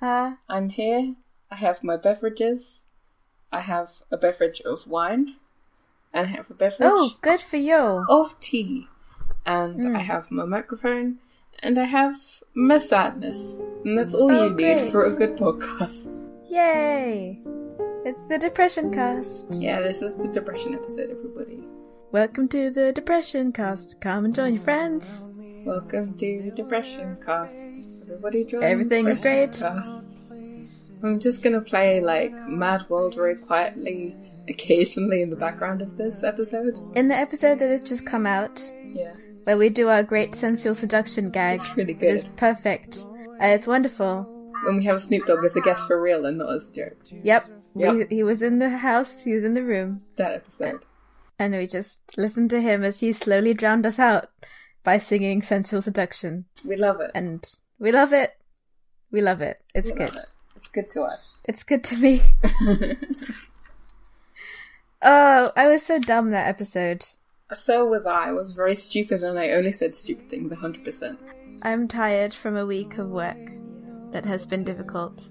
Uh, I'm here. I have my beverages. I have a beverage of wine. And I have a beverage oh, good for you. of tea. And Mm. I have my microphone. And I have my sadness. And that's all Oh, you need for a good podcast. Yay! It's the Depression Cast. Yeah, this is the depression episode, everybody. Welcome to the Depression Cast. Come and join your friends. Welcome to Depression Cast. Everybody join Everything is great. Cast. I'm just gonna play like Mad World very quietly, occasionally in the background of this episode. In the episode that has just come out, Yeah, where we do our great sensual seduction gag, it's really good. it is perfect. Uh, it's wonderful. When we have Snoop Dogg as a guest for real and not as a joke. Yep. Yep. We, he was in the house, he was in the room, That episode. and we just listened to him as he slowly drowned us out by singing sensual seduction. We love it. And we love it. We love it. It's We good. it. It's good to us. It's good to me. Oh, I was so dumb that episode. so was I. I was very stupid and I only said stupid things 100%. I'm tired from a week of work that has been difficult,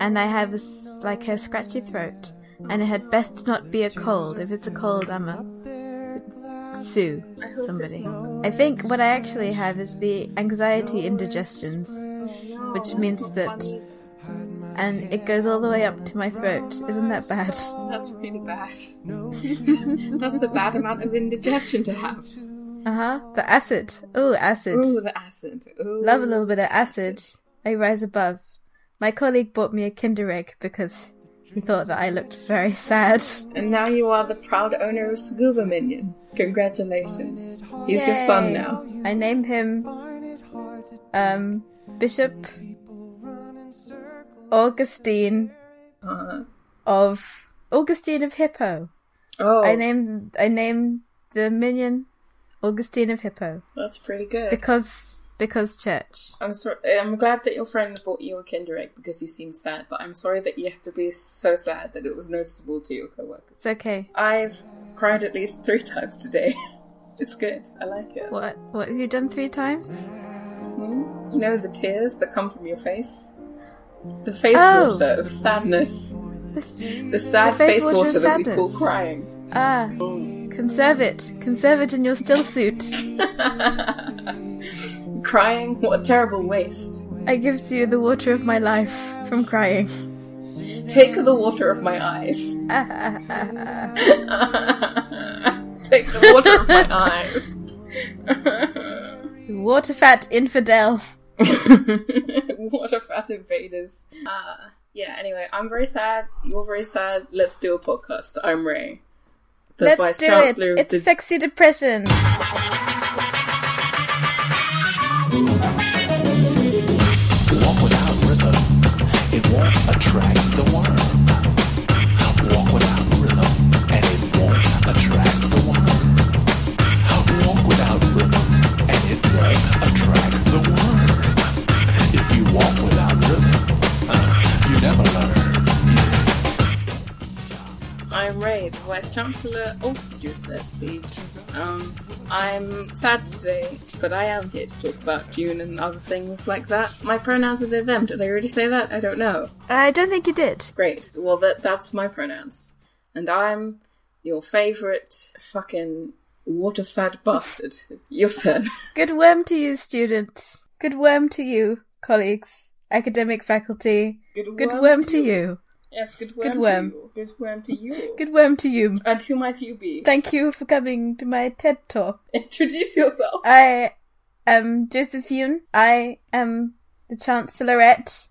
and I have a like a scratchy throat, and it had best not be a cold. If it's a cold, I'm a sue hope somebody. I think what I actually have is the anxiety indigestions, which means that, and it goes all the way up to my throat. Isn't that bad? That's really bad. That's a bad amount of indigestion to have. Uh huh. The acid. Oh, acid. Ooh, the acid. Ooh. Love a little bit of acid. I rise above. My colleague bought me a Kinder Egg because he thought that I looked very sad. And now you are the proud owner of Scuba Minion. Congratulations. He's your son now. I name him um Bishop Augustine Uh, of Augustine of Hippo. oh, I named I named the minion Augustine of Hippo that's pretty good. because because church. I'm sorry. I'm glad that your friend bought you a Kinder Egg because you seemed sad, but I'm sorry that you have to be so sad that it was noticeable to your coworkers. It's okay. I've cried at least three times today. it's good. I like it. What what have you done three times? Hmm? You know the tears that come from your face? The face Oh. water of sadness. The, The sad The face face, water water, that we call crying. ah, conserve it, conserve it in your still suit. crying? What terrible waste. I give to you the water of my life from crying. Take the water of my eyes. Take the water of my eyes. Water fat infidel. water fat invaders. Uh, yeah, anyway, I'm very sad. You're very sad. Let's do a podcast. I'm Ray. The Let's Vice do it. Chancellor of It's the sexy depression. Walk without rhythm, it won't attract the worm. Ray, the Vice Chancellor of the University. Um, I'm sad today, but I am here to talk about Dune and other things like that. My pronouns are they them. Did I already say that? I don't know. I don't think you did. Great. Well, that that's my pronouns, and I'm your favorite fucking water fat bastard. Your turn. Good worm to you, students. Good worm to you, colleagues, academic faculty. Good worm to you. Yes, good worm. Good to worm. you. Good worm to you. Good worm to you. And who might you be? Thank you for coming to my TED talk. Introduce yourself. I am Josephine. I am the Chancellorette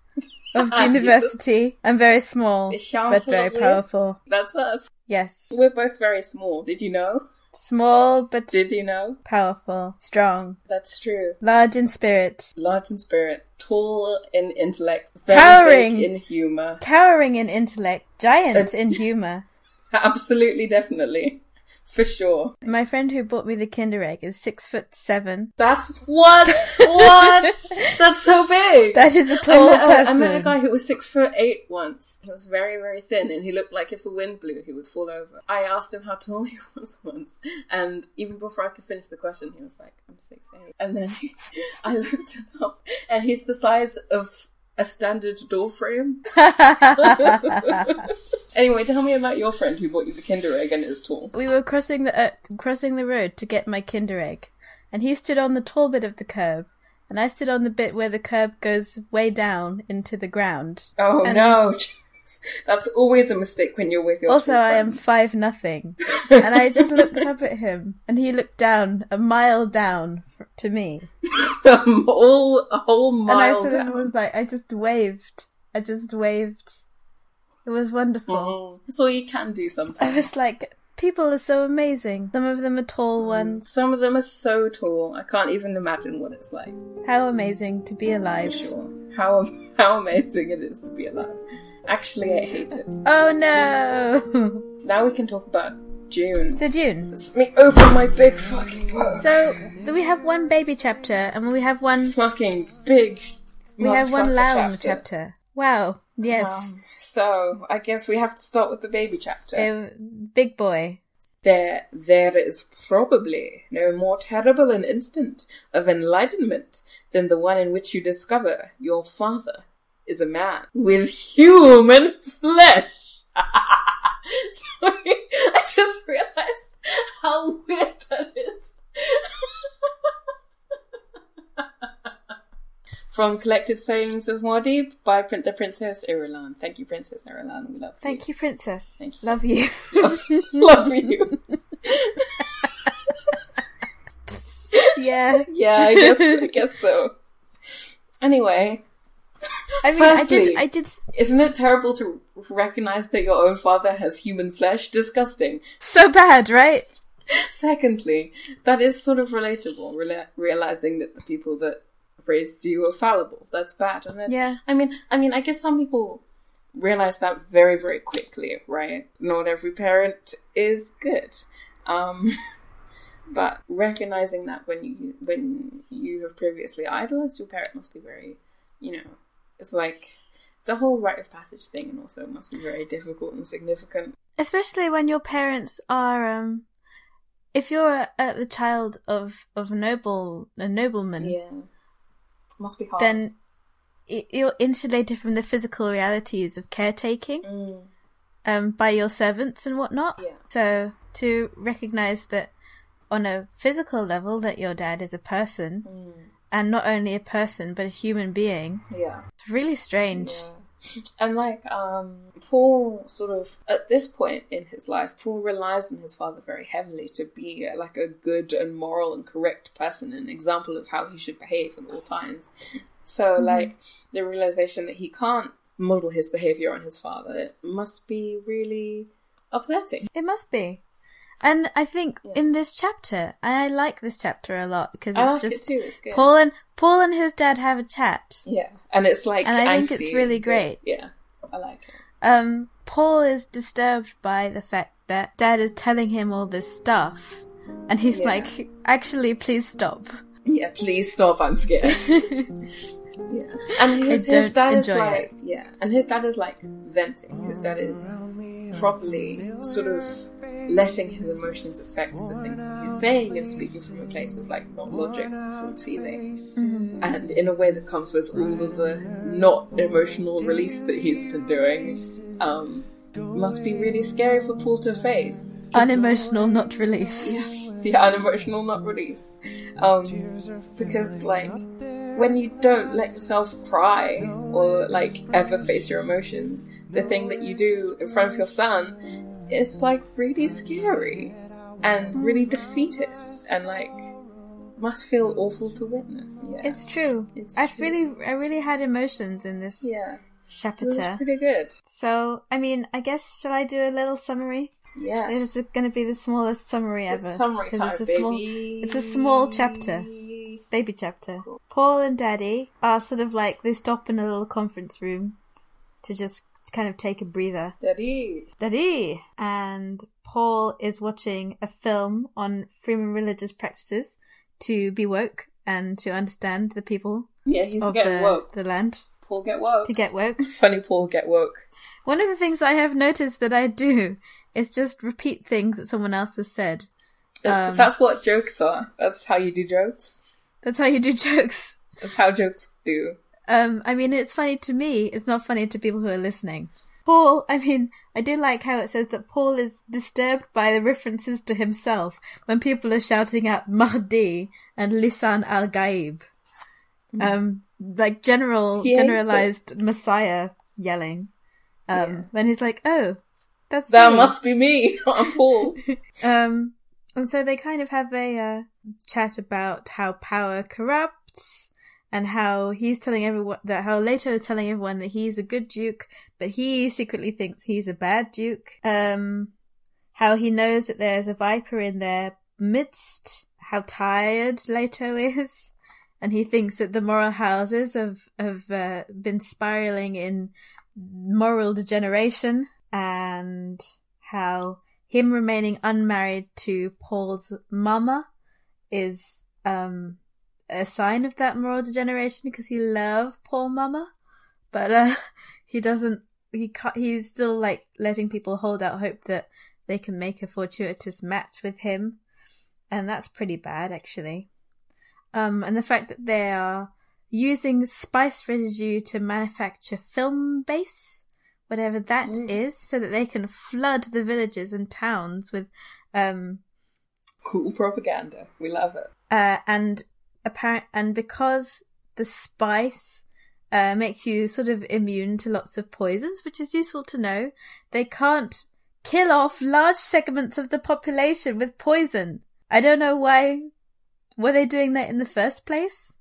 of ah, the university. I'm very small, but very powerful. That's us. Yes. We're both very small. Did you know? Small, but Did you know? powerful. Strong. That's true. Large in spirit. Large in spirit, tall in intellect, very Towering. big in humor. Towering in intellect. Giant in humour. Absolutely, definitely. For sure. My friend who bought me the Kinder Egg is six foot seven. That's what? What? That's so big. That is a tall met, person. I met a guy who was six foot eight once. He was very, very thin, and he looked like if the wind blew, he would fall over. I asked him how tall he was once, and even before I could finish the question, he was like, "I'm six eight. And then I looked him up, and he's the size of a standard door frame. anyway, tell me about your friend who bought you the Kinder Egg and is tall. we were crossing the uh, crossing the road to get my Kinder Egg, and he stood on the tall bit of the curb, and I stood on the bit where the curb goes way down into the ground. Oh And- no, that's always a mistake when you're with your. Also, tall I am five nothing, and I just looked up at him, and he looked down a mile down to me, all a whole mile. and I sort down. of was like, I just waved, I just waved. It was wonderful. Mm. That's all you can do sometimes. I was like, people are so amazing. Some of them are tall ones. Some of them are so tall. I can't even imagine what it's like. How amazing to be For alive. sure. How how amazing it is to be alive. Actually, I hate it. Oh no! Now we can talk about Dune. so Dune. Let me open my big fucking book. So we have one baby chapter, and we have one. fucking big. We have one motherfucker Lounge chapter. Wow. Yes. Um, so I guess we have to start with the baby chapter. Uh, big boy. There, there is probably no more terrible an instant of enlightenment than the one in which you discover your father is a man with human flesh. Sorry, I just realized how weird that is. From Collected Sayings of Muad'Dib by Prin- the Princess Irulan. Thank you, Princess Irulan. We love you. Thank you, Princess. Thank you. Love you. love you. yeah. Yeah, I guess I guess so. Anyway, I mean, I did. Firstly- I did isn't it terrible to recognize that your own father has human flesh? Disgusting. so bad, right? Secondly, that is sort of relatable, rela- realizing that the people that raised you are fallible. That's bad. And then, Yeah. I mean, I mean, I guess some people realize that very, very quickly, right? Not every parent is good. Um, but recognizing that when you when you have previously idolized your parent must be very, you know, it's like it's a whole rite of passage thing, and also must be very difficult and significant. Especially when your parents are, um, if you're a, the child of of a noble a nobleman, Yeah, must be hard. then you're insulated from the physical realities of caretaking Mm, um, by your servants and whatnot. yeah. So to recognize that on a physical level that your dad is a person Mm, and not only a person but a human being, yeah. it's really strange. Yeah. And like, um, Paul sort of, at this point in his life, Paul relies on his father very heavily to be uh, like a good and moral and correct person, an example of how he should behave at all times. So, like, the realization that he can't model his behavior on his father must be really upsetting. It must be. And I think Yeah. in this chapter, and I like this chapter a lot because it's like just it it's. Paul and Paul and his dad have a chat. yeah. And it's like, And I think it's really great. Yeah. I like it. Um, Paul is disturbed by the fact that dad is telling him all this stuff, and he's Yeah. like, "Actually, please stop." Yeah, please stop. I'm scared. yeah, and his, his dad is like, yeah, and his dad is like venting. His dad is properly sort of letting his emotions affect the things that he's saying and speaking from a place of like not logic, from feeling, and in a way that comes with all of the not emotional release that he's been doing. Um, must be really scary for Paul to face. Unemotional, not release. Yes, the unemotional not release. Um, because like when you don't let yourself cry or like ever face your emotions, the thing that you do in front of your son is like really scary and really defeatist and like must feel awful to witness. Yeah, It's true. It's I true. really, I really had emotions in this yeah, it chapter. was pretty good. So, I mean, I guess shall I do a little summary? Yes, It's going to be the smallest summary ever. it's summary 'cause time, it's a baby. small, it's a small chapter. baby chapter. Paul and Daddy are sort of like they stop in a little conference room to just kind of take a breather. Daddy. Daddy and Paul is watching a film on Fremen religious practices to be woke and to understand the people Yeah, he's of getting the, woke. the land Paul get woke. to get woke. Funny Paul get woke. One of the things I have noticed that I do is just repeat things that someone else has said. That's, Um, that's what jokes are. That's how you do jokes. That's how you do jokes. That's how jokes do. Um, I mean, it's funny to me. It's not funny to people who are listening. Paul, I mean, I do like how it says that Paul is disturbed by the references to himself when people are shouting out Mahdi and Lisan al Gaib. Um, like general, He generalized Messiah yelling. Um, Yeah. when he's like, oh, that's That me." must be me. I'm Paul. Um, and so they kind of have a uh, chat about how power corrupts and how he's telling everyone that how Leto is telling everyone that he's a good duke, but he secretly thinks he's a bad duke. Um, how he knows that there's a viper in their midst, how tired Leto is, and he thinks that the moral houses have have uh, been spiraling in moral degeneration, and how him remaining unmarried to Paul's mama is um a sign of that moral degeneration because he loved poor mama, but uh he doesn't. He can't, he's still like letting people hold out hope that they can make a fortuitous match with him, and that's pretty bad actually. Um, and the fact that they are using spice residue to manufacture film base, whatever that is, Mm. so that they can flood the villages and towns with, um, Cool propaganda. We love it. uh, and apparent, and because the spice, uh, makes you sort of immune to lots of poisons, which is useful to know, they can't kill off large segments of the population with poison. I don't know why, were they doing that in the first place?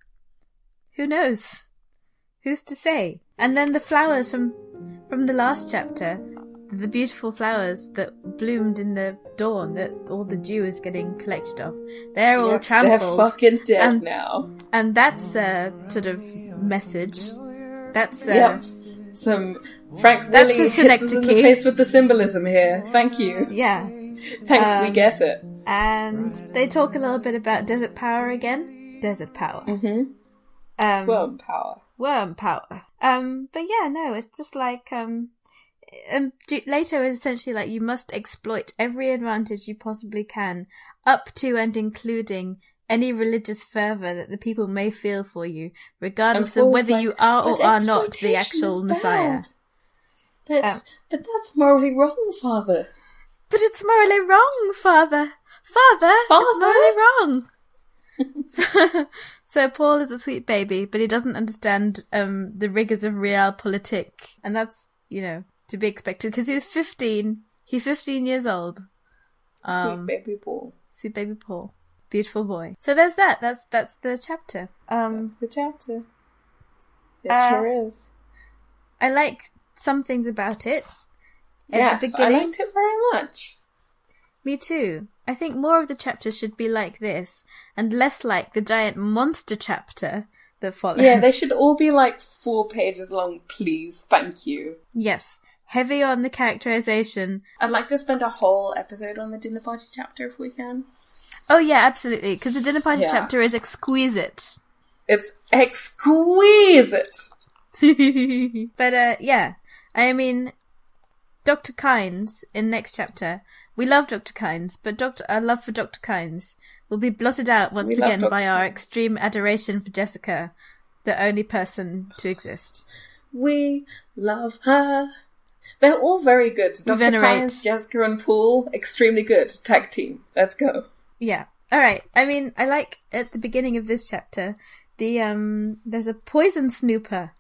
Who knows? Who's to say? And then the flowers from, from the last chapter, the beautiful flowers that bloomed in the dawn that all the dew is getting collected off. They're all Yep, trampled. They're fucking dead And- now. And that's a sort of message. That's Yeah. Some Frank That's really a hits us in the face with the symbolism here. Thank you. yeah. Thanks, we Um, get it. And they talk a little bit about desert power again. Desert power. Mm-hmm. Um, Worm power. worm power. Um, but yeah, no, it's just like um, um, Leto is essentially like you must exploit every advantage you possibly can, up to and including any religious fervor that the people may feel for you, regardless of whether like, you are or are not the actual Messiah. bad." But, Um, but that's morally wrong, Father. But it's morally wrong, father. Father, it's morally wrong. so Paul is a sweet baby, but he doesn't understand um, the rigors of real realpolitik, and that's you know to be expected because he's fifteen. He's fifteen years old. Um, Sweet baby Paul. sweet baby Paul, beautiful boy. So there's that. That's that's the chapter. Um, The chapter. It uh, sure is. I like some things about it. At Yes, the I liked it very much. Me too. I think more of the chapter should be like this, and less like the giant monster chapter that follows. Yeah, they should all be like four pages long, please. Thank you. yes, heavy on the characterization. I'd like to spend a whole episode on the dinner party chapter if we can. Oh yeah, absolutely, because the dinner party Yeah. chapter is exquisite. It's exquisite. but uh, yeah, I mean, Doctor Kynes in next chapter. We love Doctor Kynes, but Doctor our love for Doctor Kynes will be blotted out once We again by our extreme adoration for Jessica, the only person to exist. We love her. They're all very good. Dr. Venerate. Kynes, Jessica and Paul, extremely good. Tag team. Let's go. Yeah. All right. I mean, I like at the beginning of this chapter, the um, there's a poison snooper,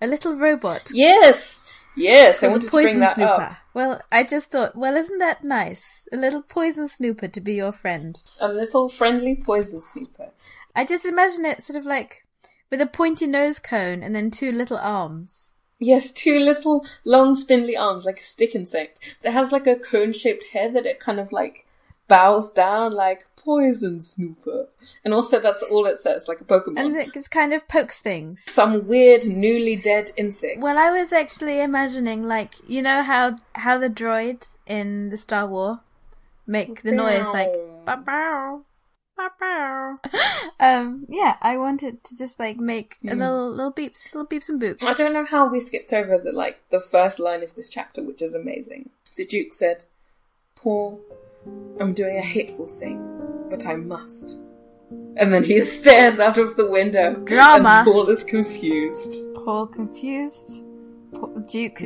a little robot Yes! Yes, I wanted a to bring poison that snooper. up. Well, I just thought, well, isn't that nice? A little poison snooper to be your friend. A little friendly poison snooper. I just imagine it sort of like with a pointy nose cone and then two little arms. Yes, two little long spindly arms like a stick insect. It has like a cone shaped head that it kind of like bows down like poison snooper. And also that's all it says, like a Pokemon. And it just kind of pokes things. Some weird newly dead insect. Well, I was actually imagining, like, you know how how the droids in the Star War make the noise like "Bow, bow, bow, bow." Um, yeah, I wanted to just like make a little little beeps, little beeps and boops. I don't know how we skipped over the like the first line of this chapter, which is amazing. The Duke said, Paul, I'm doing a hateful thing, but I must. And then he stares out of the window. Drama. And Paul is confused. Paul confused. Paul, Duke.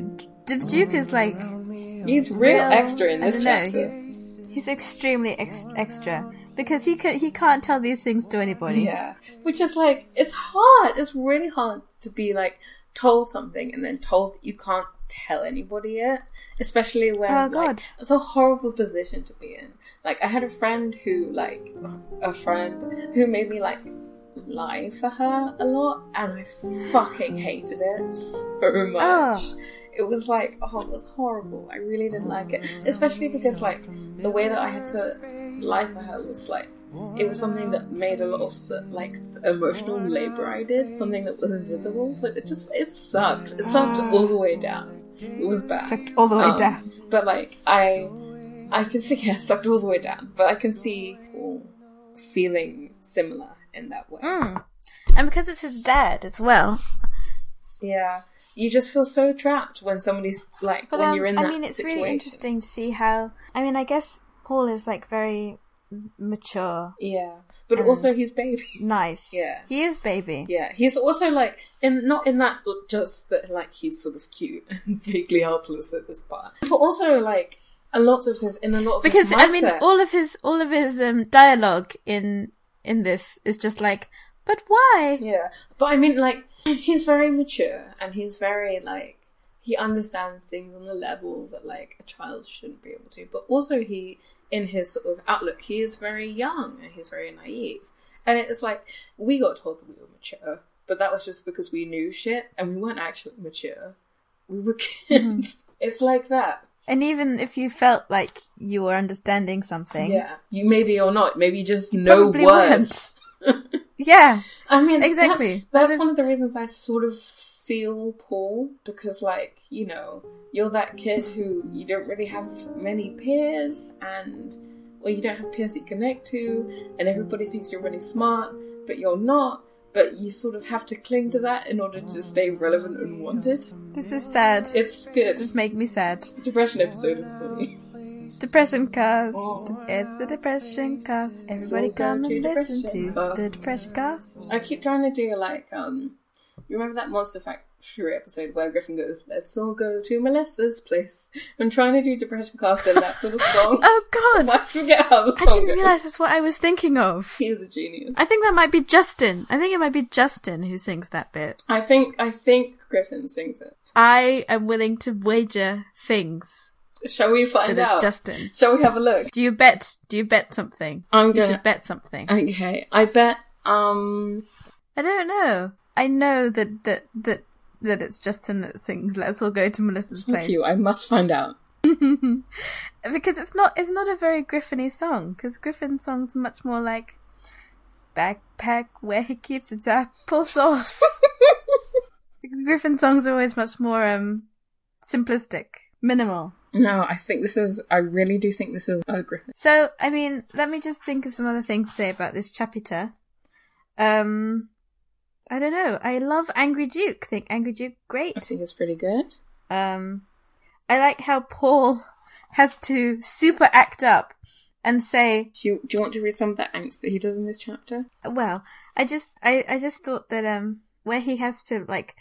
The Duke is like He's real, real- extra in this don't know, chapter. He's, he's extremely ex- extra because he can, he can't tell these things to anybody. Yeah. Which is like, it's hard. It's really hard to be like told something and then told that you can't tell anybody it. Especially when, Oh, like, God. it's a horrible position to be in. Like, I had a friend who, like, a friend who made me, like, lie for her a lot and I fucking hated it so much. Oh. It was like, oh, it was horrible. I really didn't like it. Especially because, like, the way that I had to lie for her was like, it was something that made a lot of the, like, the emotional labor I did, something that was invisible. So it just, it sucked. It sucked all the way down. It was bad. Sucked all the way Um, down. But, like, I, I can see, yeah, sucked all the way down. But I can see feeling similar in that way. Mm. And because it's his dad as well. Yeah. You just feel so trapped when somebody's like But when um, you're in I mean, it's situation. really interesting to see how. I mean, I guess Paul is like very mature, Yeah, but also he's baby. nice. Yeah. he is baby. Yeah, he's also like in not in that just that like he's sort of cute and vaguely helpless at this part, but also like a lot of his in a lot of Because I mean, all of his all of his um, dialogue in in this is just like, but why? Yeah, but I mean, like, he's very mature and he's very, like, he understands things on a level that, like, a child shouldn't be able to. But also, he, in his sort of outlook, he is very young and he's very naive. And it's like, we got told that we were mature, but that was just because we knew shit and we weren't actually mature. We were kids. Mm-hmm. It's like that. And even if you felt like you were understanding something, Yeah. You maybe or not. Maybe you just know probably words. yeah, I mean, Exactly. That's, That that's one of the reasons I sort of feel Paul because, like, you know, you're that kid who you don't really have many peers, and or you don't have peers that you connect to, and everybody thinks you're really smart, but you're not. But you sort of have to cling to that in order to stay relevant and wanted. this is sad. It's good. Just make me sad. It's the depression episode of funny. Depression cast. Oh. It's the depression cast. Everybody come to and listen Depression to the Cast. depression cast. I keep trying to do like um you remember that Monster Factory episode where Griffin goes, Let's all go to Melissa's place. I'm trying to do Depression Cast in that sort of song. Oh God! I forget how the song I didn't goes. realize that's what I was thinking of. He's a genius. I think that might be Justin. I think it might be Justin who sings that bit. I think I think Griffin sings it. I am willing to wager things Shall we find that it's? Justin. Shall we have a look? Do you bet? Do you bet something? I'm gonna should bet something. Okay. I bet um I don't know. I know that that that that it's Justin that sings "Let's All Go to Melissa's thank Place" you, I must find out. because it's not it's not a very Griffiny song. Because Griffin songs are much more like backpack where he keeps his applesauce. Griffin songs are always much more um simplistic, minimal. No, I think this is I really do think this is a Griffin. So, I mean, let me just think of some other things to say about this chapter. Um, I don't know. I love Angry Duke. Think Angry Duke great. I think it's pretty good. Um, I like how Paul has to super act up and say, Do you, do you want to read some of the angst that he does in this chapter? well, I just, I, I just thought that, um, where he has to, like,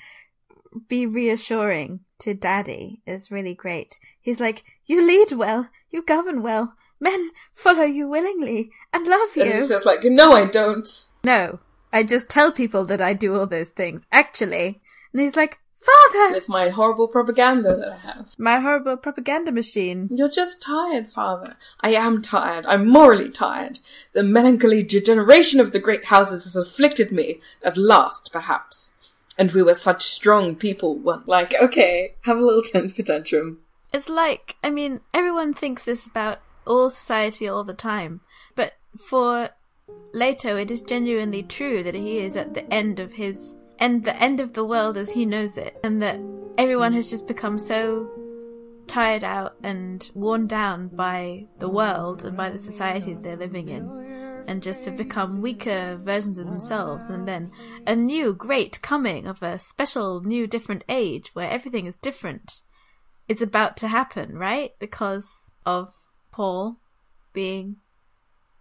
be reassuring to daddy is really great. He's like, you lead well, you govern well, men follow you willingly and love you. And you. it's just like, no, I don't. No, I just tell people that I do all those things, actually. And he's like, Father! With my horrible propaganda that I have. My horrible propaganda machine. You're just tired, father. I am tired. I'm morally tired. The melancholy degeneration of the great houses has afflicted me, at last, perhaps. And we were such strong people once. Like, okay, have a little temper tantrum. It's like, I mean, everyone thinks this about all society all the time, but for Leto, it is genuinely true that he is at the end of his and the end of the world as he knows it, and that everyone has just become so tired out and worn down by the world and by the society they're living in, and just have become weaker versions of themselves, and then a new great coming of a special new different age where everything is different it's about to happen, right? Because of Paul being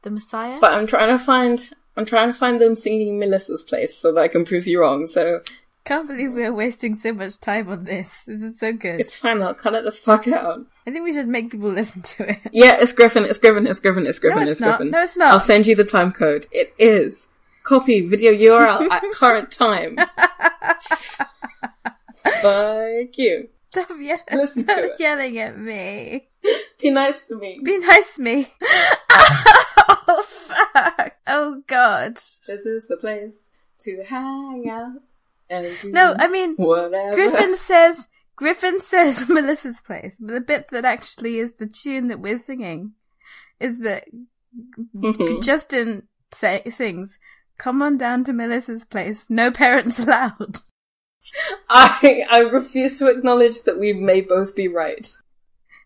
the Messiah. But I'm trying to find I'm trying to find them singing Melissa's place so that I can prove you wrong. So Can't believe we're wasting so much time on this. This is so good. it's fine. I'll cut it the fuck out. I think we should make people listen to it. Yeah, it's Griffin. It's Griffin. It's Griffin. It's Griffin. No, it's it's not. Griffin. No, it's not. I'll send you the time code. It is copy video URL at current time. Thank you. Stop, ye- Listen stop yelling at me. Be nice to me. Be nice to me. oh. Oh, God. This is the place to hang out and do No, I mean, whatever. Griffin says, Griffin says Melissa's place, but the bit that actually is the tune that we're singing is that Mhm. Justin say, sings, Come on down to Melissa's place, no parents allowed. I I refuse to acknowledge that we may both be right.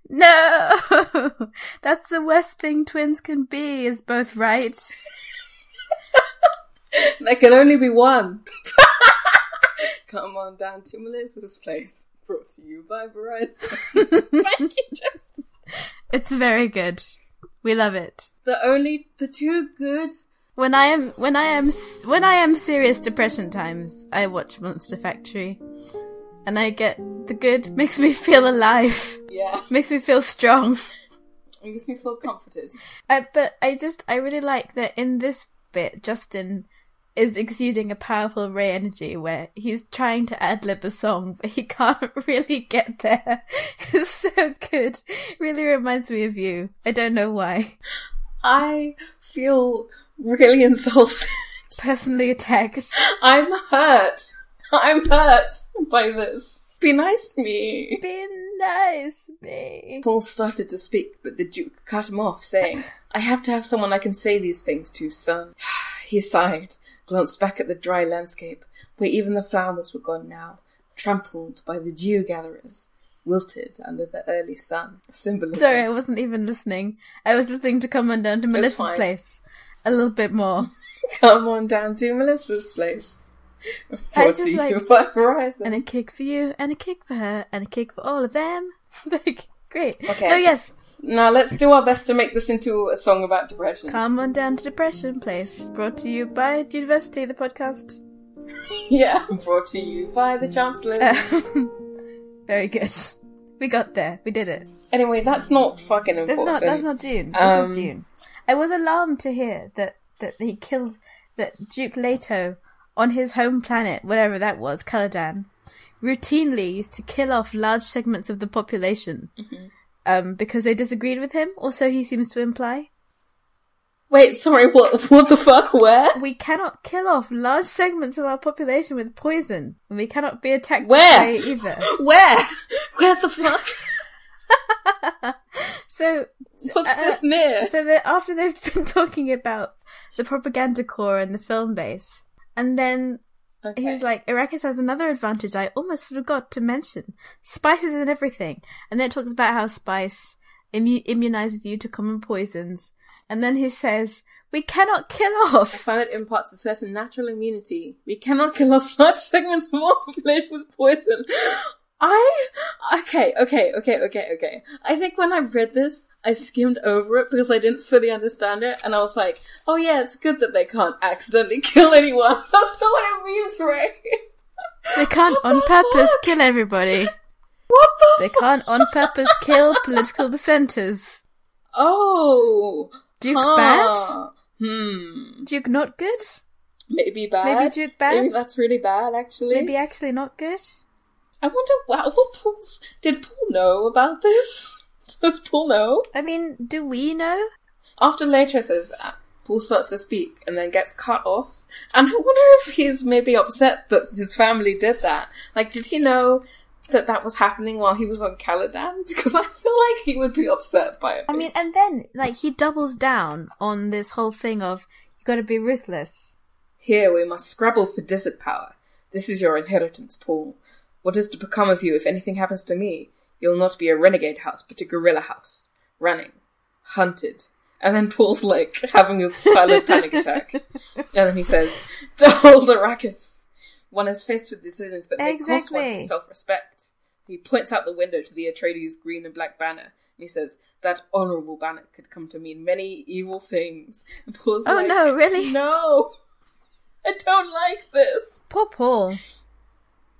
No! That's the worst thing twins can be, is both right. There can only be one. Come on down to Melissa's place. Brought to you by Verizon. Thank you, Justin. It's very good. We love it. The only the two good. When I am when I am when I am serious depression times, I watch Monster Factory, and I get the good. Makes me feel alive. Yeah, Makes me feel strong. it makes me feel comforted. Uh, but I just I really like that in this bit, Justin is exuding a powerful Ray energy where he's trying to ad lib a song, but he can't really get there. It's so good. Really reminds me of you. I don't know why. I feel really insulted. Personally attacked. I'm hurt. I'm hurt by this. Be nice to me. Be nice, to me. Paul started to speak, but the Duke cut him off, saying, I have to have someone I can say these things to, son. He sighed, glanced back at the dry landscape, where even the flowers were gone now, trampled by the dew gatherers, wilted under the early sun. Symbolism. Sorry, I wasn't even listening. I was listening to come on down to Melissa's place a little bit more. Come on down to Melissa's place. I just like- And a kick for you, and a kick for her, and a kick for all of them. like, great. Okay. Oh, yes. Now let's do our best to make this into a song about depression. Come on down to Depression Place. Brought to you by University, the podcast. Yeah, brought to you by the Chancellor. Very good. We got there. We did it. anyway, that's not fucking That's important. not. That's not Dune. This Um, is Dune. I was alarmed to hear that that he kills that Duke Leto on his home planet, whatever that was, Caladan, routinely used to kill off large segments of the population, Mm-hmm. um, because they disagreed with him. Also, he seems to imply Wait, sorry, what what the fuck? Where? we cannot kill off large segments of our population with poison, and we cannot be attacked Where? either. Where? Where the fuck? So What's Uh, this near? So that after they've been talking about the propaganda corps and the film base, and then Okay. he's like, Arrakis has another advantage I almost forgot to mention: spices and everything. And then it talks about how spice immu- immunizes you to common poisons, and then he says, "We cannot kill I off." find it imparts a certain natural immunity. We cannot kill off large segments of our population with poison. I okay, okay, okay, okay, okay. I think when I read this, I skimmed over it because I didn't fully understand it, and I was like, "Oh yeah, it's good that they can't accidentally kill anyone." That's not what it means, Ray. They can't What on the purpose fuck? kill everybody. What the? They fuck? can't on purpose kill political dissenters. Oh, Duke huh. bad? Hmm. Duke not good? Maybe bad. Maybe Duke bad? Maybe that's really bad, actually. Maybe actually not good? I wonder wow, what Paul's did Paul know about this? Does Paul know? I mean, do we know? After Leto says that, Paul starts to speak and then gets cut off. And I wonder if he's maybe upset that his family did that. Like, did he know that that was happening while he was on Caladan? Because I feel like he would be upset by it. I mean, and then, like, he doubles down on this whole thing of, you gotta be ruthless. Here we must scrabble for desert power. This is your inheritance, Paul. What is to become of you if anything happens to me? You'll not be a renegade house, but a guerrilla house. Running. Hunted. And then Paul's like having a silent panic attack. And then he says, To hold Arrakis. One is faced with decisions that may cost Exactly. one's self respect. he points out the window to the Atreides green and black banner, and he says, "That honorable banner could come to mean many evil things." And Paul's Oh, like, no, really? No, I don't like this. Poor Paul.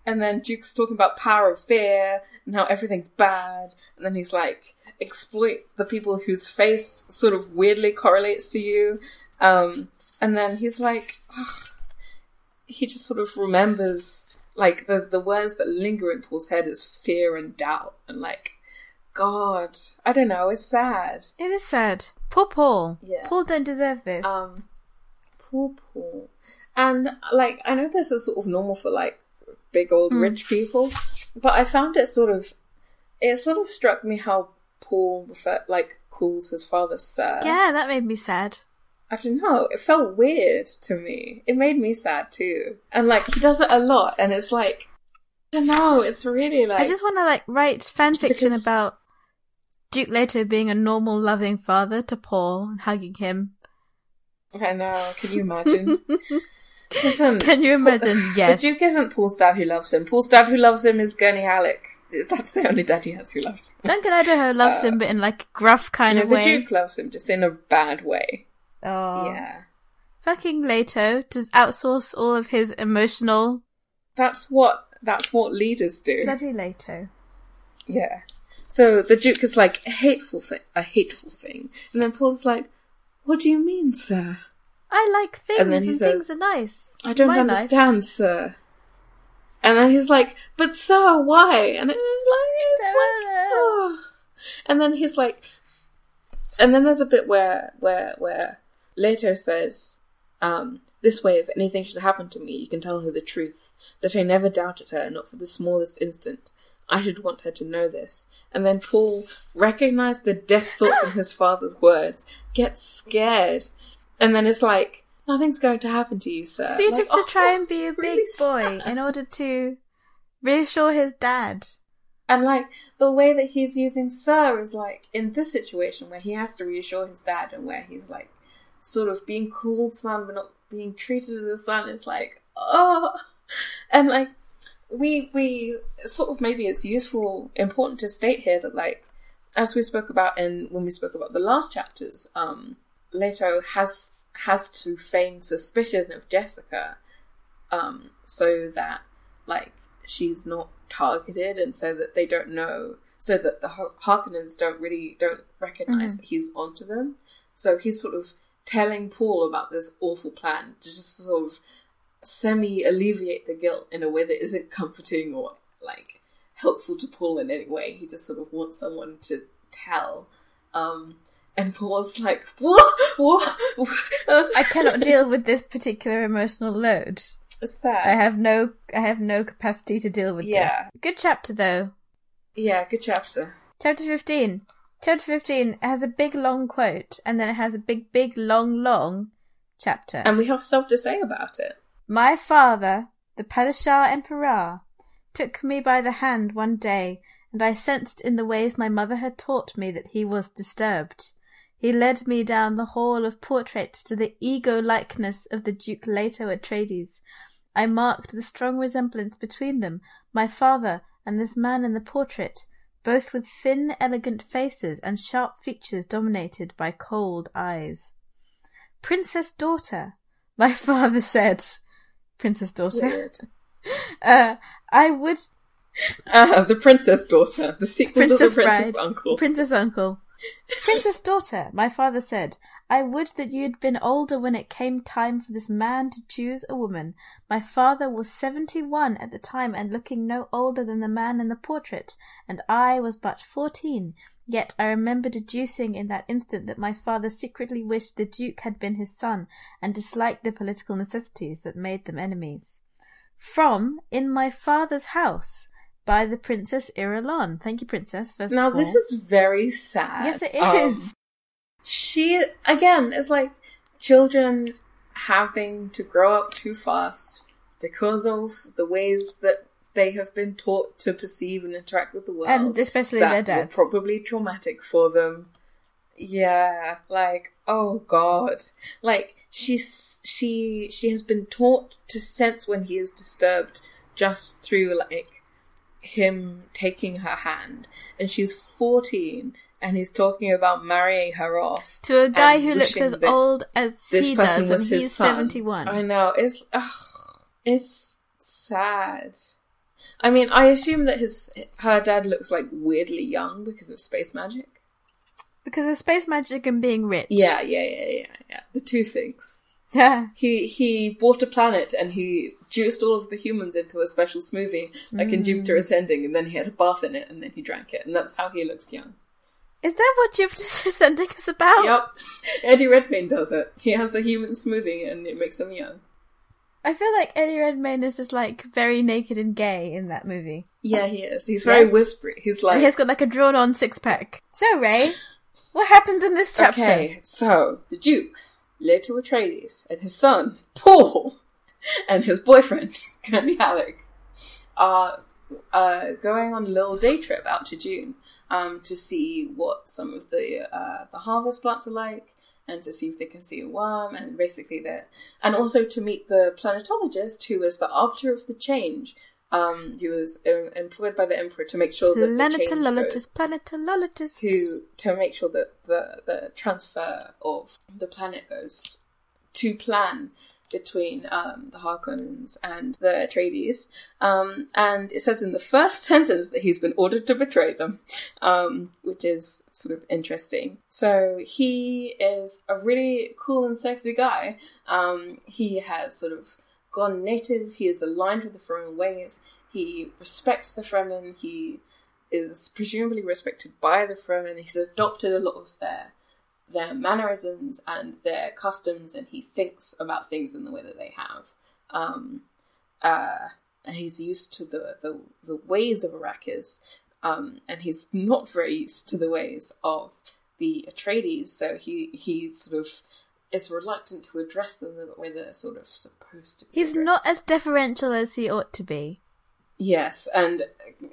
And then Duke's talking about power of fear and how everything's bad. And then he's like, exploit the people whose faith sort of weirdly correlates to you. Um, and then he's like, he just sort of remembers, like, the, the words that linger in Paul's head is fear and doubt. And like, God, I don't know, it's sad. It is sad. Poor Paul. Yeah. Paul don't deserve this. Um, poor Paul. And like, I know this is sort of normal for like big old Hmm. rich people, but I found it sort of, it sort of struck me how Paul refer, like calls his father sir. yeah, that made me sad. I don't know. It felt weird to me. It made me sad too. And like he does it a lot, and it's like, I don't know. It's really like I just want to like write fan fiction Because- about Duke Leto being a normal, loving father to Paul and hugging him. I know. Can you imagine? Listen, Can you imagine? The Yes. Duke isn't Paul's dad who loves him. Paul's dad who loves him is Gurney Halleck. That's the only dad he has who loves him. Duncan Idaho loves him, uh, but in like gruff kind No, of the way. The Duke loves him, just in a bad way. Oh. Yeah. Fucking Leto does outsource all of his emotional. That's what that's what leaders do. Bloody Leto. Yeah. So the Duke is like a hateful thing, a hateful thing, and then Paul's like, "What do you mean, sir? I like things, And and, says, things are nice. I don't My life. understand, sir." And then he's like, "But sir, why?" And it's like, it's like, oh. and then he's like, and then there's a bit where where where Leto says, um, "This way, if anything should happen to me, you can tell her the truth. That I never doubted her, not for the smallest instant. I should want her to know this." And then Paul recognized the death thoughts in his father's words, gets scared, and then it's like. Nothing's going to happen to you, sir. So he Like, to oh, try and be a really big boy sad. in order to reassure his dad. And like the way that he's using Sir is like in this situation where he has to reassure his dad and where he's like sort of being called son but not being treated as a son. It's like oh, and like we we sort of maybe it's useful important to state here that like as we spoke about in when we spoke about the last chapters, um, Leto has has to feign suspicion of Jessica, um, so that like she's not targeted and so that they don't know so that the Har- Harkonnens don't really don't recognize that he's onto them. So he's sort of telling Paul about this awful plan to just sort of semi alleviate the guilt in a way that isn't comforting or like helpful to Paul in any way. He just sort of wants someone to tell. Um and Paul's like what what I cannot deal with this particular emotional load. it's sad I have no, I have no capacity to deal with Yeah. this. Good chapter though. yeah good chapter Chapter fifteen. Chapter fifteen has a big long quote, and then it has a big, big, long, long chapter. and we have stuff to say about it My father, the Padishah Emperor, took me by the hand one day, and I sensed in the ways my mother had taught me that he was disturbed. He led me down the hall of portraits to the ego likeness of the Duke Leto Atreides. I marked the strong resemblance between them, my father and this man in the portrait, both with thin, elegant faces and sharp features dominated by cold eyes. Princess daughter, my father said. Princess daughter. Uh, I would Ah, the princess daughter, the sequel to Princess the princess bride, uncle. Princess uncle, Princess daughter. My father said, "I would that you had been older when it came time for this man to choose a woman. My father was seventy-one at the time and looking no older than the man in the portrait, and I was but fourteen." Yet I remember deducing in that instant that my father secretly wished the Duke had been his son, and disliked the political necessities that made them enemies. From In My Father's House by the Princess Irulan. Thank you, Princess. First now this is very sad. Yes, it is. Um, she again it's like children having to grow up too fast because of the ways that they have been taught to perceive and interact with the world, and especially their dads. probably traumatic for them. Yeah, like oh god, like she's she she has been taught to sense when he is disturbed just through like him taking her hand, and she's 14, and he's talking about marrying her off. To a guy who looks as old as he does, and he's son. 71. I know it's ugh, it's sad. I mean, I assume that his her dad looks like weirdly young because of space magic. Because of space magic and being rich. Yeah, yeah, yeah, yeah, yeah. The two things. Yeah. He he bought a planet and he juiced all of the humans into a special smoothie, like in Jupiter mm. Ascending, and then he had a bath in it, and then he drank it, and that's how he looks young. Is that what Jupiter Ascending is about? Yep, Eddie Redmayne does it. He has a human smoothie, and it makes him young. I feel like Eddie Redmayne is just like very naked and gay in that movie. Yeah, he is. He's very Yes. whispery. He's like, He's got like a drawn on six pack. So, Ray, what happens in this chapter? Okay, so the Duke, Leto Atreides, and his son, Paul, and his boyfriend, Gurney Halleck, are uh, going on a little day trip out to Dune um, to see what some of the uh, the harvest plants are like, and to see if they can see a worm, and basically that, and also to meet the planetologist who is the arbiter of the change. Um, who was employed by the emperor to make sure that Planetologist, planetologist. to to make sure that the the transfer of the planet goes to plan between um, the Harkonnens and the Atreides. Um, and it says in the first sentence that he's been ordered to betray them, um, which is sort of interesting. So he is a really cool and sexy guy. Um, he has sort of gone native. He is aligned with the Fremen ways. He respects the Fremen. He is presumably respected by the Fremen. He's adopted a lot of their their mannerisms and their customs, and he thinks about things in the way that they have. Um, uh, he's used to the, the, the ways of Arrakis, um, and he's not very used to the ways of the Atreides, so he, he sort of is reluctant to address them the way they're sort of supposed to be. He's not as deferential as he ought to be. Yes, and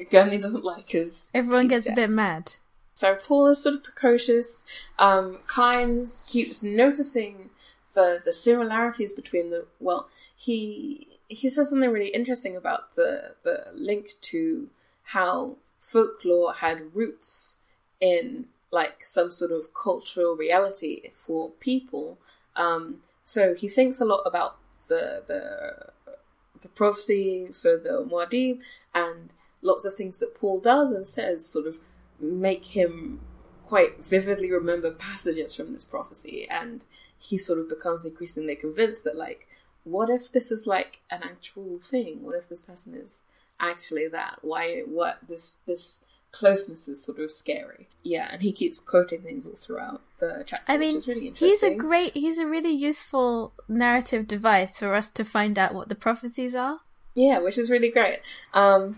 Gurney doesn't like his. Everyone gets a bit mad. So Paul is sort of precocious. Um, Kynes keeps noticing the the similarities between the well, he he says something really interesting about the the link to how folklore had roots in like some sort of cultural reality for people. Um, so he thinks a lot about the the the prophecy for the Muad'Dib and lots of things that Paul does and says sort of make him quite vividly remember passages from this prophecy and he sort of becomes increasingly convinced that like what if this is like an actual thing what if this person is actually that why what this this closeness is sort of scary yeah and he keeps quoting things all throughout the chapter I mean, which is really he's a great, he's a really useful narrative device for us to find out what the prophecies are. Yeah, which is really great. Um,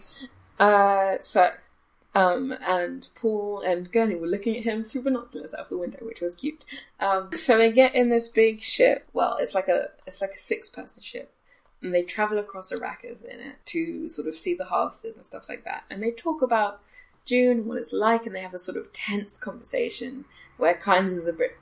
uh, so, um, and Paul and Gurney were looking at him through binoculars out of the window, which was cute. Um, so they get in this big ship. Well, it's like a it's like a six person ship, and they travel across Arrakis in it to sort of see the harvesters and stuff like that. And they talk about Dune what it's like, and they have a sort of tense conversation where Kynes is a bit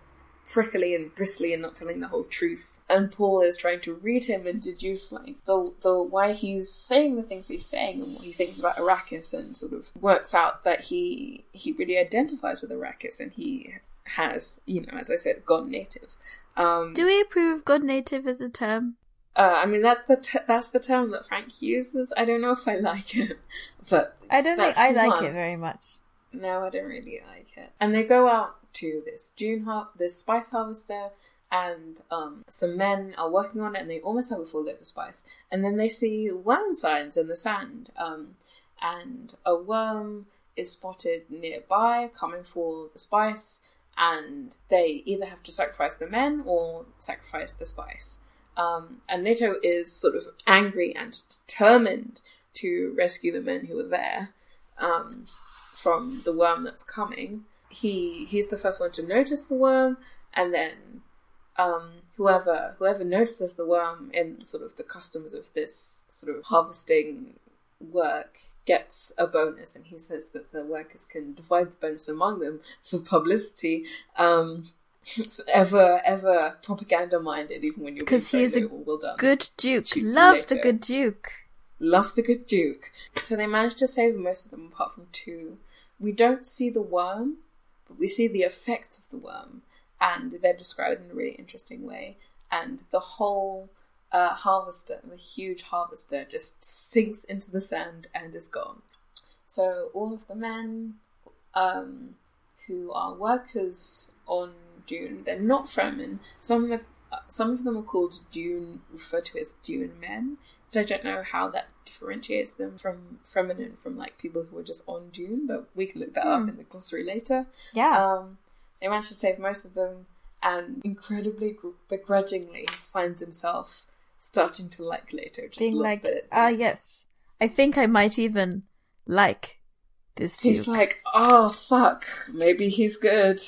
prickly and bristly and not telling the whole truth. And Paul is trying to read him and deduce like the the why he's saying the things he's saying and what he thinks about Arrakis and sort of works out that he he really identifies with Arrakis and he has, you know, as I said, gone native. Um Do we approve of God native as a term? uh, I mean that's the t- that's the term that Frank uses. I don't know if I like it, but I don't think I like one. it very much. No, I don't really like it. And they go out to this Dune har- this spice harvester, and um, some men are working on it, and they almost have a full load of spice. And then they see worm signs in the sand, um, and a worm is spotted nearby, coming for the spice. And they either have to sacrifice the men or sacrifice the spice. Um, and Leto is sort of angry and determined to rescue the men who are there. Um, from the worm that's coming. He he's the first one to notice the worm, and then um, whoever whoever notices the worm in sort of the customs of this sort of harvesting work gets a bonus, and he says that the workers can divide the bonus among them for publicity. Um, ever ever propaganda minded, even when you're being 'Cause he is a well done. Good Duke. You Love the good Duke. Love the good Duke. So they managed to save most of them apart from two. We don't see the worm, but we see the effects of the worm, and they're described in a really interesting way. And the whole uh, harvester, the huge harvester, just sinks into the sand and is gone. So all of the men um, who are workers on Dune, they're not Fremen. Some of them, some of them are called Dune, referred to as Dune men. I don't know how that differentiates them from Fremen and from like people who are just on Dune. But we can look that up Hmm. in the glossary later. Yeah. Um, they managed to save most of them, and incredibly gr- begrudgingly finds himself starting to like Leto just a Being little like, bit. ah, yes. I think I might even like this Duke. He's like, oh fuck, maybe he's good.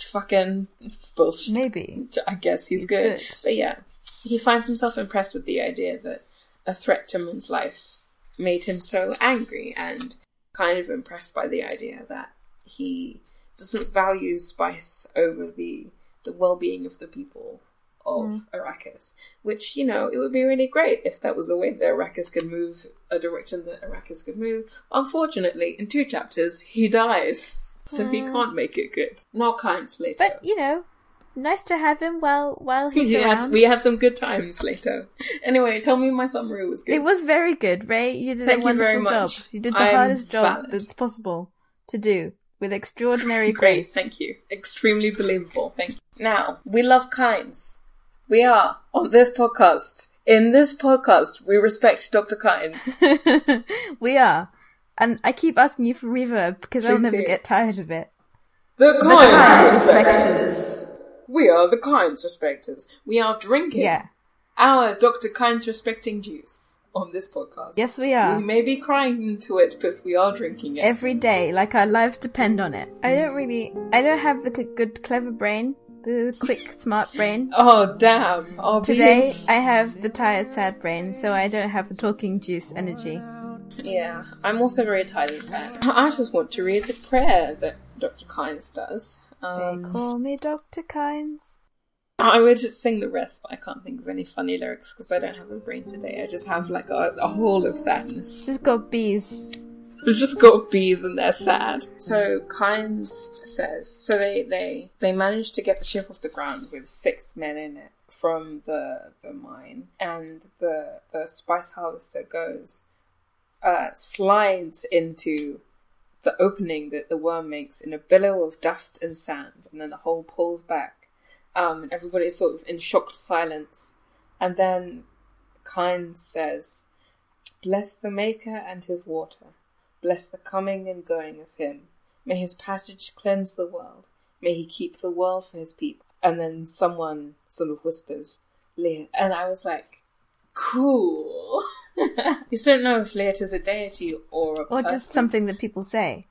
Fucking bullshit. Maybe. I guess he's, He's good. good. But yeah, he finds himself impressed with the idea that a threat to Moon's life made him so angry and kind of impressed by the idea that he doesn't value spice over the the well-being of the people of mm. Arrakis. Which, you know, it would be really great if that was a way that Arrakis could move, a direction that Arrakis could move. Unfortunately, in two chapters, he dies. So he mm. can't make it good. Not kind, Slater. But, you know, nice to have him while while he's we had, around. we had some good times later. Anyway, tell me my summary was good. It was very good, Ray. You did Thank a you very wonderful much. job. You did the I'm hardest job valid. that's possible to do with extraordinary great. grace. Thank you. Extremely believable. Thank you. Now, we love Kynes. We are on this podcast. In this podcast, we respect Dr. Kynes. we are. And I keep asking you for reverb because I'll never do. get tired of it. The The Kynes kind respecters. We are the Kynes respecters. We are drinking Yeah. our Dr. Kynes respecting juice on this podcast. Yes, we are. We may be crying into it, but we are drinking it. Every day, like our lives depend on it. I don't really, I don't have the good, clever brain, the quick, smart brain. Oh, damn. Our Today, I have the tired, sad brain, so I don't have the talking juice energy. Yeah, I'm also very tired and sad. I just want to read the prayer that Dr. Kynes does. They Um, call me Dr. Kynes. I would just sing the rest, but I can't think of any funny lyrics because I don't have a brain today. I just have like a, a hole of sadness. Just got bees. We've just got bees and they're sad. So Kynes says, so they they they managed to get the ship off the ground with six men in it from the the mine, and the the spice harvester goes, uh, slides into the opening that the worm makes in a billow of dust and sand, and then the hole pulls back, um, and everybody's sort of in shocked silence, and then Kynes says, "Bless the Maker and his water." Bless the coming and going of him. May his passage cleanse the world. May he keep the world for his people. And then someone sort of whispers, Leah. And I was like, cool. you still don't know if Leah is a deity or a Or just something that people say.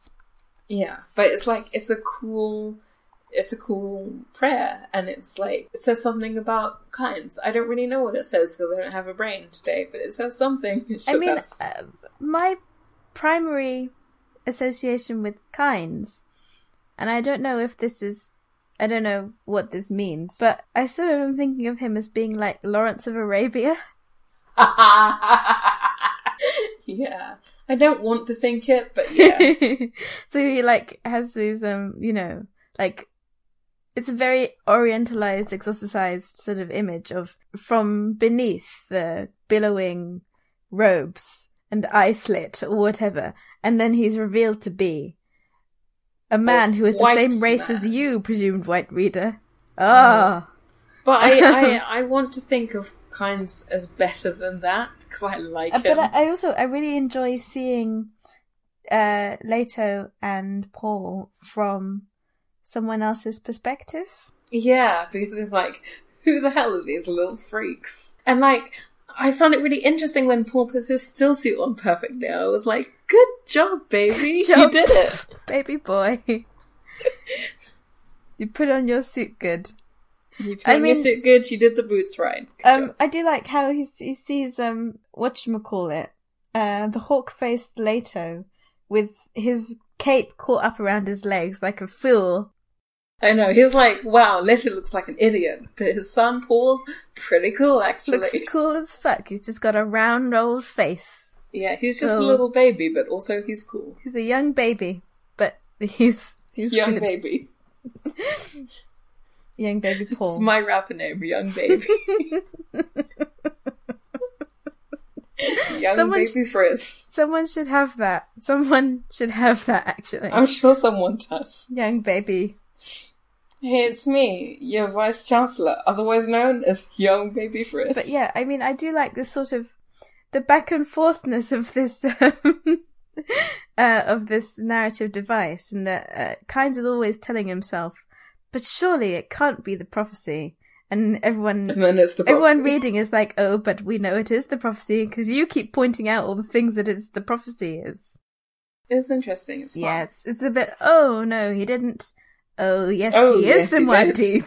Yeah, but it's like, it's a cool, it's a cool prayer. And it's like, it says something about Kynes. I don't really know what it says because I don't have a brain today, but it says something. I mean, uh, my primary association with Kynes, and I don't know if this is, I don't know what this means, but I sort of am thinking of him as being like Lawrence of Arabia. yeah. I don't want to think it, but yeah. so he like has these, um, you know, like it's a very orientalized, exoticized sort of image of from beneath the billowing robes and eye slit or whatever, and then he's revealed to be a man who is the same race as you, presumed white reader. Ah, But I, I, I want to think of Kynes as better than that because I like Uh, him. but I, also I really enjoy seeing uh Leto and Paul from someone else's perspective. yeah, because it's like, who the hell are these little freaks? And like, I found it really interesting when Paul puts his still suit on perfectly. I was like, good job, baby. Job. You did it. baby boy. you put on your suit good. You I mean- suit good. She did the boots right. Good Um, job. I do like how he he sees um whatchamacallit, uh the hawk faced Leto with his cape caught up around his legs like a fool. I know. he's like, wow, Letty looks like an idiot. But his son, Paul, pretty cool, actually. Looks cool as fuck. He's just got a round old face. Yeah, he's just a little baby, but also he's cool. He's a young baby, but he's he's Young good. baby. Young baby This is Paul. my rapper name, Young Baby. Young Someone Baby Frizz. Someone should have that. Someone should have that actually. I'm sure someone does. Young baby. Hey, it's me, your Vice Chancellor, otherwise known as Young Baby Frizz. But yeah, I mean, I do like this sort of the back and forthness of this um, uh, of this narrative device, and that uh, Kynes is always telling himself, "But surely it can't be the prophecy." And everyone, And then it's the everyone reading is like, "Oh, but we know it is the prophecy because you keep pointing out all the things that it's the prophecy is." It's interesting. It's fun. Yeah, it's, it's a bit. Oh no, he didn't. Oh yes, Oh, he yes, is the did. deep.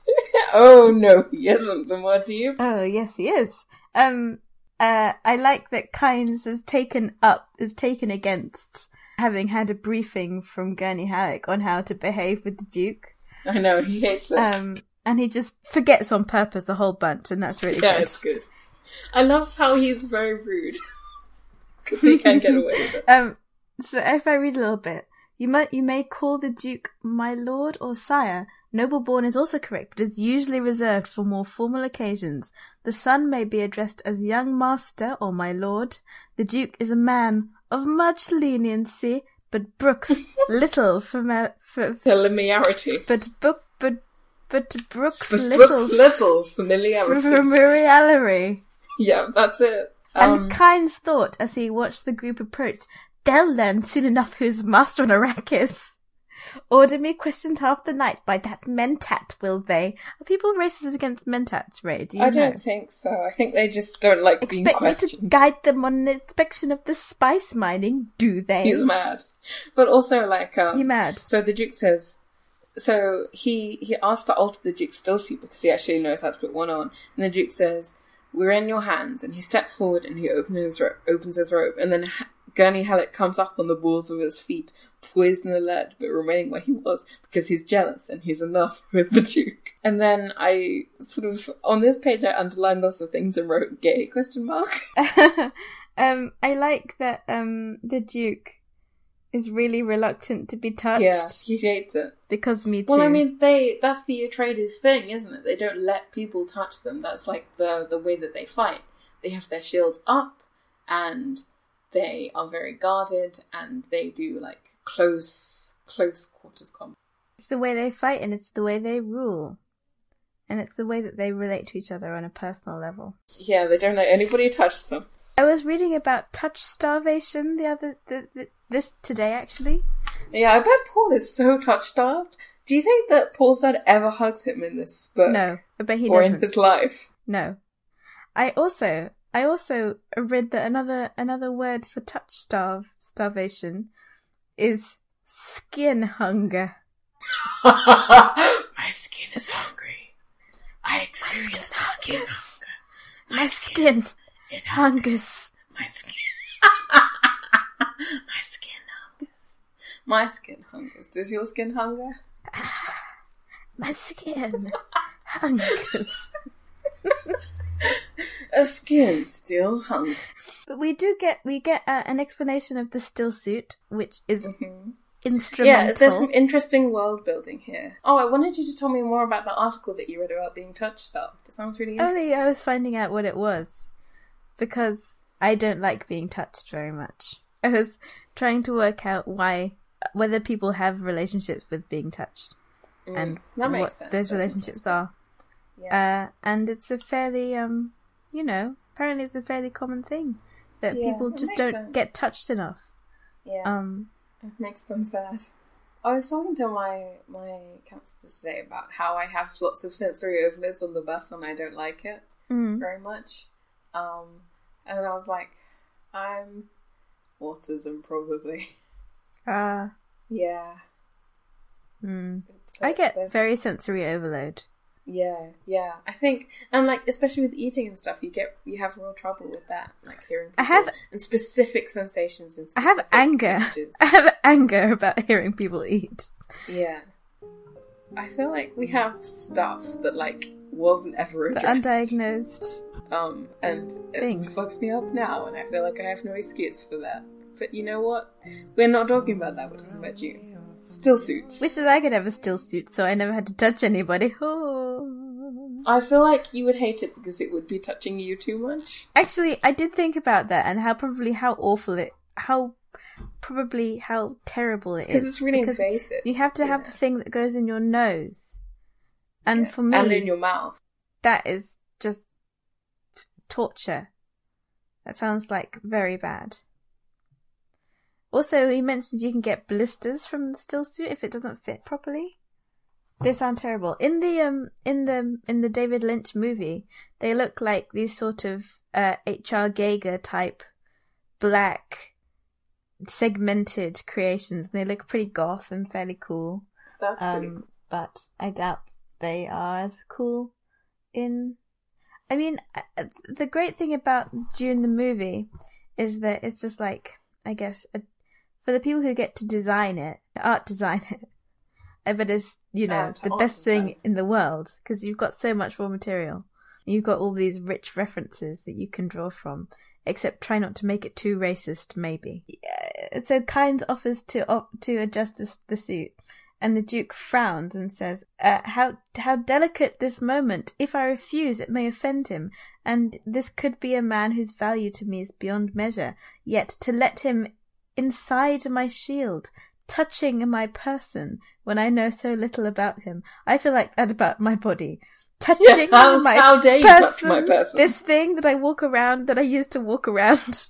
oh no, he isn't the Muad'Dib. Oh yes, he is. Um, uh, I like that Kynes has taken up, is taken against having had a briefing from Gurney Halleck on how to behave with the Duke. I know, he hates it. Um, and he just forgets on purpose a whole bunch, and that's really yeah, good. it's good. I love how he's very rude. Because he can't get away with it. Um, so if I read a little bit, you might you may call the Duke my lord or sire. Nobleborn is also correct, but is usually reserved for more formal occasions. The son may be addressed as young master or my lord. The Duke is a man of much leniency, but brooks little for, for Familiarity. but book but but brooks But little Brooks little familiarity. familiarity. yeah, that's it. Um, And Kynes thought as he watched the group approach, they'll learn soon enough who's master on Arrakis. Order me questioned half the night by that mentat, will they? Are people racist against mentats, Ray? Do you I know? don't think so. I think they just don't like being questioned. Expect me to guide them on an inspection of the spice mining, do they? He's mad. But also, like, um, He mad. So the Duke says, so he he asks to alter the Duke's still suit because he actually knows how to put one on, and the Duke says, "We're in your hands." And he steps forward and he opens his ro- opens his robe, and then ha- Gurney Halleck comes up on the balls of his feet, poised and alert, but remaining where he was because he's jealous and he's in love with the Duke. And then I sort of on this page I underlined lots of things and wrote "gay?" question mark. um, I like that um the Duke is really reluctant to be touched yeah, he hates it. because me too. Well, I mean, they that's the Atreides thing, isn't it? They don't let people touch them. That's like the the way that they fight. They have their shields up, and they are very guarded, and they do like close close quarters combat. It's the way they fight and it's the way they rule. And it's the way that they relate to each other on a personal level. Yeah, they don't let anybody touch them. I was reading about touch starvation the other the, the, this today actually. Yeah, I bet Paul is so touch starved. Do you think that Paul's dad ever hugs him in this book? No, but he or doesn't. in his life? No. I also I also read that another another word for touch starve starvation is skin hunger. My skin is hungry. I experience my skin hunger. My skin is hungers. My skin. my skin hungers. My skin hungers. Does your skin hunger? My skin hungers. A skin still hung. But we do get we get uh, an explanation of the still suit, which is Yeah, instrumental. Yeah, there's some interesting world building here. Oh, I wanted you to tell me more about the article that you read about being touch starved. It sounds really interesting. Only I was finding out what it was because I don't like being touched very much. I was trying to work out why whether people have relationships with being touched and Mm, that makes what sense. those relationships are. Yeah. Uh, and it's a fairly um, you know, apparently it's a fairly common thing that Yeah, people just don't sense. get touched enough. yeah. Um, It makes them sad. I was talking to my my counselor today about how I have lots of sensory overloads on the bus and I don't like it mm, very much. Um, and I was like, I'm autism probably. uh, yeah. mm. I get very sensory overload. Yeah, yeah. I think, and like especially with eating and stuff, you get you have real trouble with that, like hearing. I People have- and specific sensations and I have anger. I have anger about hearing people eat. Yeah. I feel like we have stuff that like wasn't ever The addressed. undiagnosed Um, and it Things. fucks me up now, and I feel like I have no excuse for that. But you know what? We're not talking about that. We're talking about Dune. Still suits. Wish that I could have a still suit so I never had to touch anybody. Oh. I feel like you would hate it because it would be touching you too much. Actually, I did think about that and how probably how awful it, how probably how terrible it is. Because it's really because invasive. You have to have the thing that goes in your nose, and Yeah. for me, and in your mouth. that is just torture. That sounds like very bad. Also, he mentioned you can get blisters from the still suit if it doesn't fit properly. They sound terrible. In the um in the in the David Lynch movie, they look like these sort of uh H.R. Giger type black segmented creations. They look pretty goth and fairly cool. That's pretty Um, but I doubt they are as cool in. I mean, the great thing about Dune the movie is that it's just like, I guess, a, for the people who get to design it, the art design it, I bet it's, you know, to the best thing in the world because you've got so much raw material. You've got all these rich references that you can draw from. Except try not to make it too racist, maybe. Yeah, so Kynes offers to op- to adjust this, the suit, and the Duke frowns and says, uh, "How how delicate this moment! If I refuse, it may offend him, and this could be a man whose value to me is beyond measure. Yet to let him inside my shield, touching my person, when I know so little about him, I feel like that about my body." Touching how- my how dare you person, touch my person? This thing that I walk around, that I used to walk around.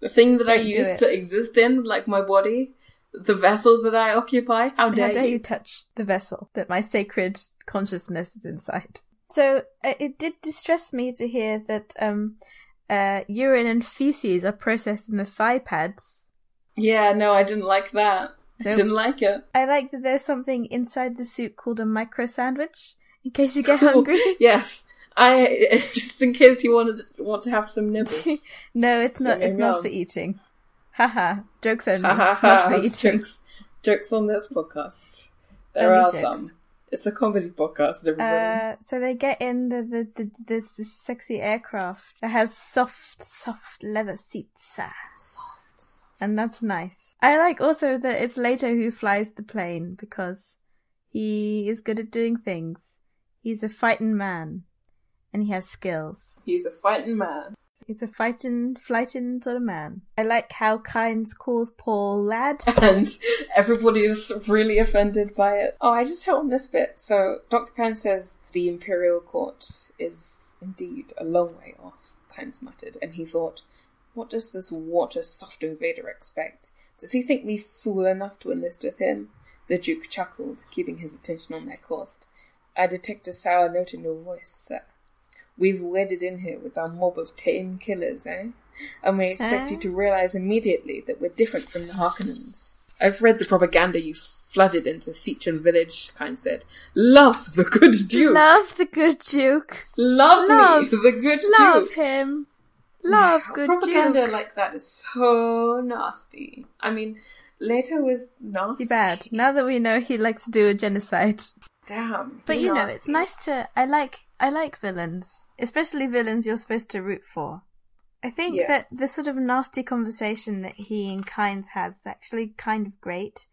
The thing that I Don't do used to exist in, like my body, the vessel that I occupy. How dare, How dare you? you touch the vessel that my sacred consciousness is inside? So uh, it did distress me to hear that um, uh, urine and feces are processed in the thigh pads. Yeah, no, I didn't like that. I didn't like it. I like that there's something inside the suit called a micro sandwich in case you get hungry. yes. I just in case you wanted want to have some nibbles. no, it's not. It's not for eating. Haha. Jokes only. Ha ha not ha. for eating. Jokes, jokes on this podcast. There Only are jokes. some. It's a comedy podcast. Uh, so they get in the the the this this sexy aircraft that has soft soft leather seats, uh, and that's nice. I like also that it's Leto who flies the plane because he is good at doing things. He's a fighting man, and he has skills. He's a fighting man. He's a fighting, flighting sort of man. I like how Kynes calls Paul lad. and everybody's really offended by it. Oh, I just hit on this bit. So Dr. Kynes says the imperial court is indeed a long way off, Kynes muttered, and he thought, what does this water soft invader expect? Does he think me fool enough to enlist with him? The Duke chuckled, keeping his attention on their course. I detect a sour note in your voice, sir. We've wedded in here with our mob of tame killers, eh? And we expect Eh? you to realize immediately that we're different from the Harkonnens. I've read the propaganda you flooded into sietch and village, Kynes said. Love the good Duke! Love the good Duke. Love, Love- me, the good Love Duke! Love him. Love good propaganda Duke. like that is so nasty. I mean, Leto was nasty. Bad. Now that we know he likes to do a genocide. Damn. But you know, it's nice to. I like. I like villains, especially villains you're supposed to root for. I think Yeah. that the sort of nasty conversation that he and Kynes has is actually kind of great.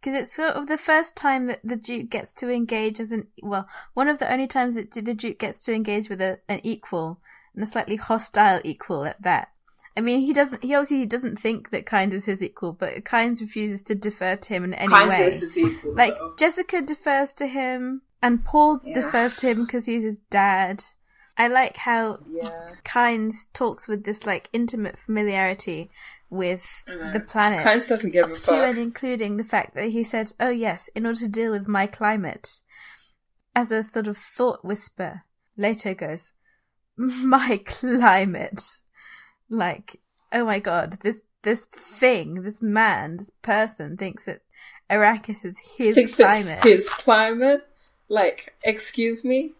Because it's sort of the first time that the Duke gets to engage as an well, one of the only times that the Duke gets to engage with a, an equal and a slightly hostile equal at that. I mean, he doesn't. He obviously doesn't think that Kynes is his equal, but Kynes refuses to defer to him in any Kynes way. is equal. Like though. Jessica defers to him, and Paul Yeah. defers to him because he's his dad. I like how Yeah. Kynes talks with this like intimate familiarity with the planet, Kynes doesn't give a fuck. to and including the fact that he said, "Oh yes, in order to deal with my climate," as a sort of thought whisper. Leto goes, "My climate," like, oh my god, this this thing, this man, this person thinks that Arrakis is his Thinks climate. His climate? Like, excuse me?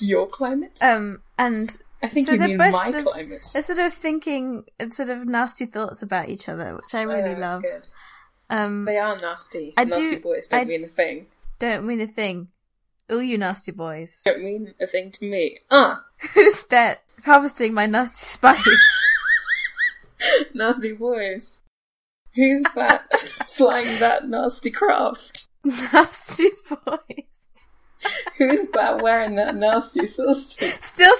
Your climate? Um, and I think so you they're mean both my sort of- climate. they're sort of thinking sort of nasty thoughts about each other, which I Oh, really that's love. good. Um, They are nasty. I nasty do- boys don't I- mean a thing. don't mean a thing. Oh, you nasty boys. Don't mean a thing to me. Uh! Who's that harvesting my nasty spice. Nasty boys. Who's that flying that nasty craft? nasty boys. Who's that wearing that nasty sauce? Still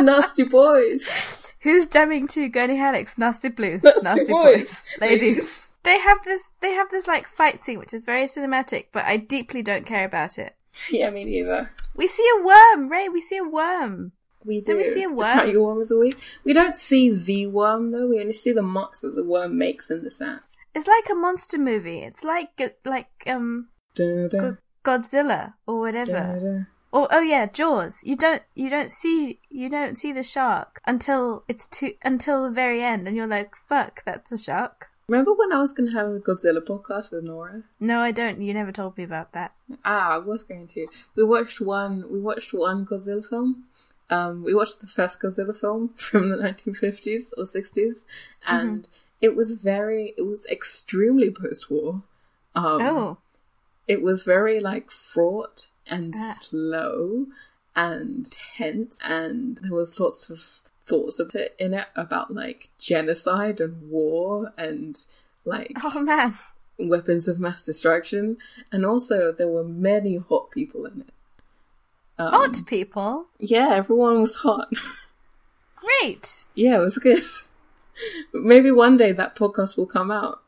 nasty boys. Who's jamming to Gurney Halleck's Nasty Blues? Nasty Boys. Ladies. They have this they have this like fight scene which is very cinematic, but I deeply don't care about it. Yeah, me neither. We see a worm, Ray, we see a worm. We do. Did we see a worm? not your worm of the week. We don't see the worm though. We only see the marks that the worm makes in the sand. It's like a monster movie. It's like like um Da, da, Godzilla or whatever. da. Or oh yeah, Jaws. You don't you don't see you don't see the shark until it's too until the very end, and you're like, "Fuck, that's a shark." Remember when I was going to have a Godzilla podcast with Nora? No, I don't. You never told me about that. Ah, I was going to. We watched one. We watched one Godzilla film. Um, we watched the first Godzilla film from the 1950s or 60s, and it was very. It was extremely post-war. Um, oh, it was very like fraught and Ah. slow and tense and there was lots of thoughts of it in it about like genocide and war and like oh man. weapons of mass destruction and also there were many hot people in it um, Hot people. yeah everyone was hot Great. yeah it was good maybe one day that podcast will come out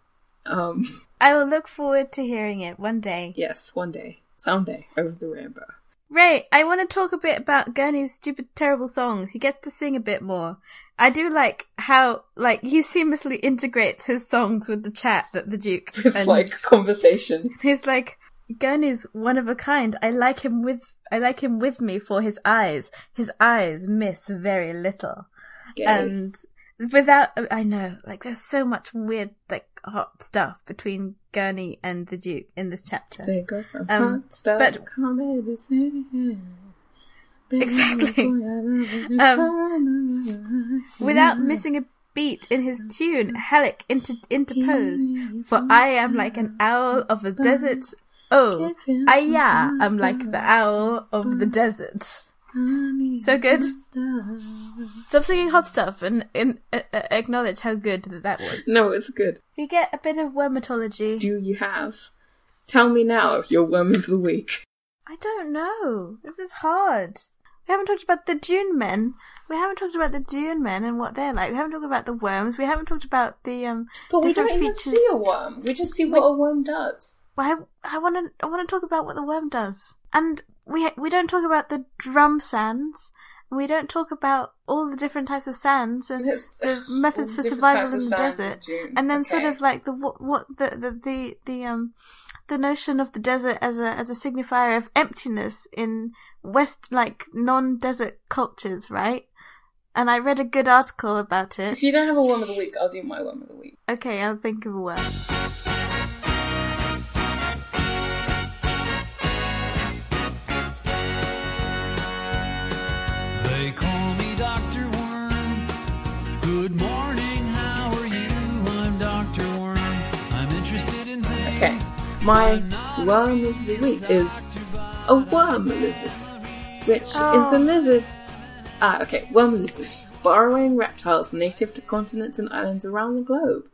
um I will look forward to hearing it one day. yes one day someday over the rainbow Ray, I want to talk a bit about Gurney's stupid, terrible songs. He gets to sing a bit more. I do like how, like, he seamlessly integrates his songs with the chat that the Duke with and like conversation He's like, Gurney's one of a kind. I like him with, I like him with me for his eyes. His eyes miss very little. Gay. And without, I know, like, there's so much weird, like, hot stuff between Gurney and the Duke in this chapter. They got some Um, hot stuff. but- Come baby, sing. Baby, Exactly. boy, I love you. Um, Without missing a beat in his tune, Halleck inter- interposed, for I am like an owl of the desert. Oh, I yeah, I'm like the owl of the desert. So good. Stop singing hot stuff and, and uh, uh, acknowledge how good that that was. No, it's good. We get a bit of wormatology. Do you have? Tell me now if your worm of the week. I don't know. This is hard. We haven't talked about the Dune men. We haven't talked about the Dune men and what they're like. We haven't talked about the worms. We haven't talked about the um. But we don't even see a worm. We just see what a worm does. Well, I I want to I want to talk about what the worm does, and we we don't talk about the drum sands. We don't talk about all the different types of sands and the methods for survival in the desert, in and then sort of like the what, what the, the the the um the notion of the desert as a as a signifier of emptiness in west like non-desert cultures, right? And I read a good article about it. If you don't have a worm of the week, I'll do my worm of the week. Okay, I'll think of a word. Okay. My worm of the week is a worm lizard, which is a lizard. Ah, okay. Worm lizards, burrowing reptiles native to continents and islands around the globe,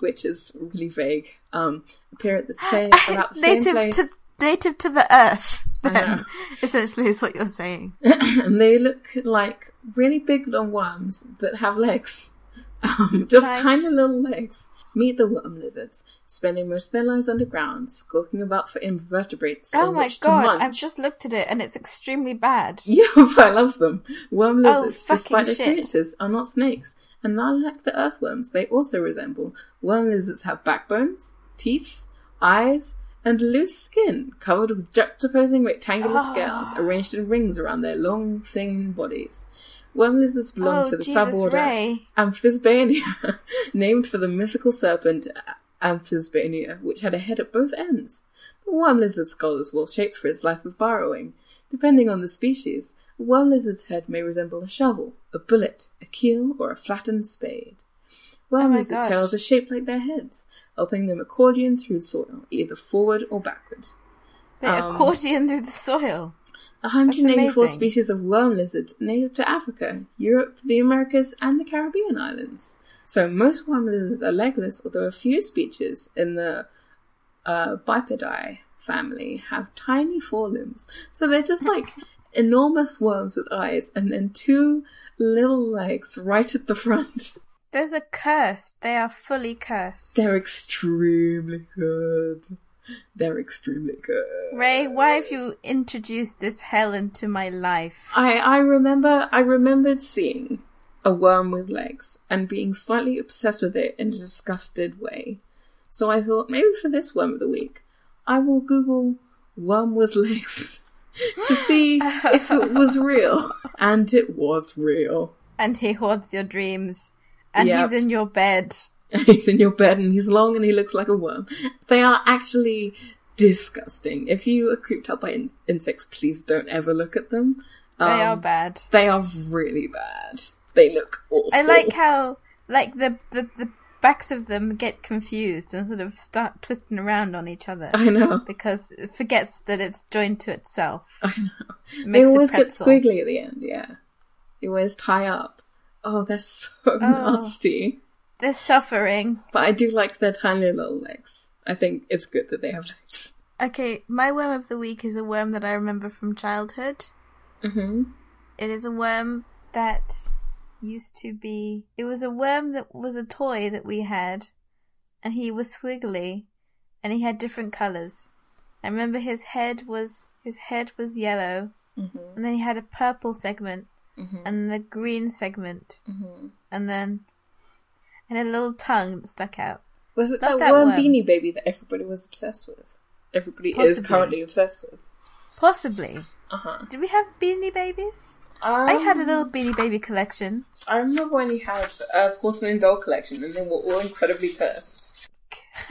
which is really vague. Um, appear at the same about the it's same native place, to native to the earth. Then essentially is what you're saying. and they look like really big long worms that have legs, um, just Nice. tiny little legs. Meet the worm lizards, spending most of their lives underground, skulking about for invertebrates. Oh my god! I've just looked at it and it's extremely bad. Yeah, but I love them. Worm Oh, lizards, fucking despite their appearances, are not snakes. And unlike the earthworms, they also resemble. Worm lizards have backbones, teeth, eyes, and loose skin covered with juxtaposing rectangular Ah. scales arranged in rings around their long, thin bodies. Worm lizards belong oh to the Jesus, suborder Ray! Amphisbaenia, named for the mythical serpent Amphisbaenia, which had a head at both ends. The worm lizard skull is well shaped for its life of burrowing. Depending on the species, a worm lizard's head may resemble a shovel, a bullet, a keel, or a flattened spade. Worm Oh lizard gosh. tails are shaped like their heads, helping them accordion through the soil, either forward or backward. They Um, accordion through the soil. 184 species of worm lizards native to Africa, Europe, the Americas, and the Caribbean islands. So most worm lizards are legless, although a few species in the uh, Bipedidae family have tiny forelimbs. So they're just like enormous worms with eyes and then two little legs right at the front. There's a curse. They are fully cursed. They're extremely good. They're extremely good. Ray, why have you introduced this hell into my life? I I remember I remembered seeing a worm with legs and being slightly obsessed with it in a disgusted way. So I thought maybe for this worm of the week, I will Google worm with legs to see if it was real. And it was real. And he haunts your dreams. And Yep. he's in your bed. he's in your bed and he's long and he looks like a worm. They are actually disgusting. If you are creeped out by in- insects, please don't ever look at them. They are Um, bad. They are really bad. They look awful. I like how, like, the, the, the backs of them get confused and sort of start twisting around on each other. I know. because it forgets that it's joined to itself. I know. It They always get squiggly at the end. Yeah. They always tie up. Oh, they're so Oh. nasty. They're suffering. But I do like their tiny little legs. I think it's good that they have legs. Okay, my worm of the week is a worm that I remember from childhood. hmm It is a worm that used to be. It was a worm that was a toy that we had, and he was squiggly, and he had different colors. I remember his head was his head was yellow, hmm and then he had a purple segment, hmm and the green segment, hmm and then and a little tongue that stuck out. Was it that, that worm worm. beanie baby that everybody was obsessed with? Everybody is currently obsessed with. Possibly. Uh huh. Did we have beanie babies? Um, I had a little beanie baby collection. I remember when you had a porcelain doll collection, and they were all incredibly cursed.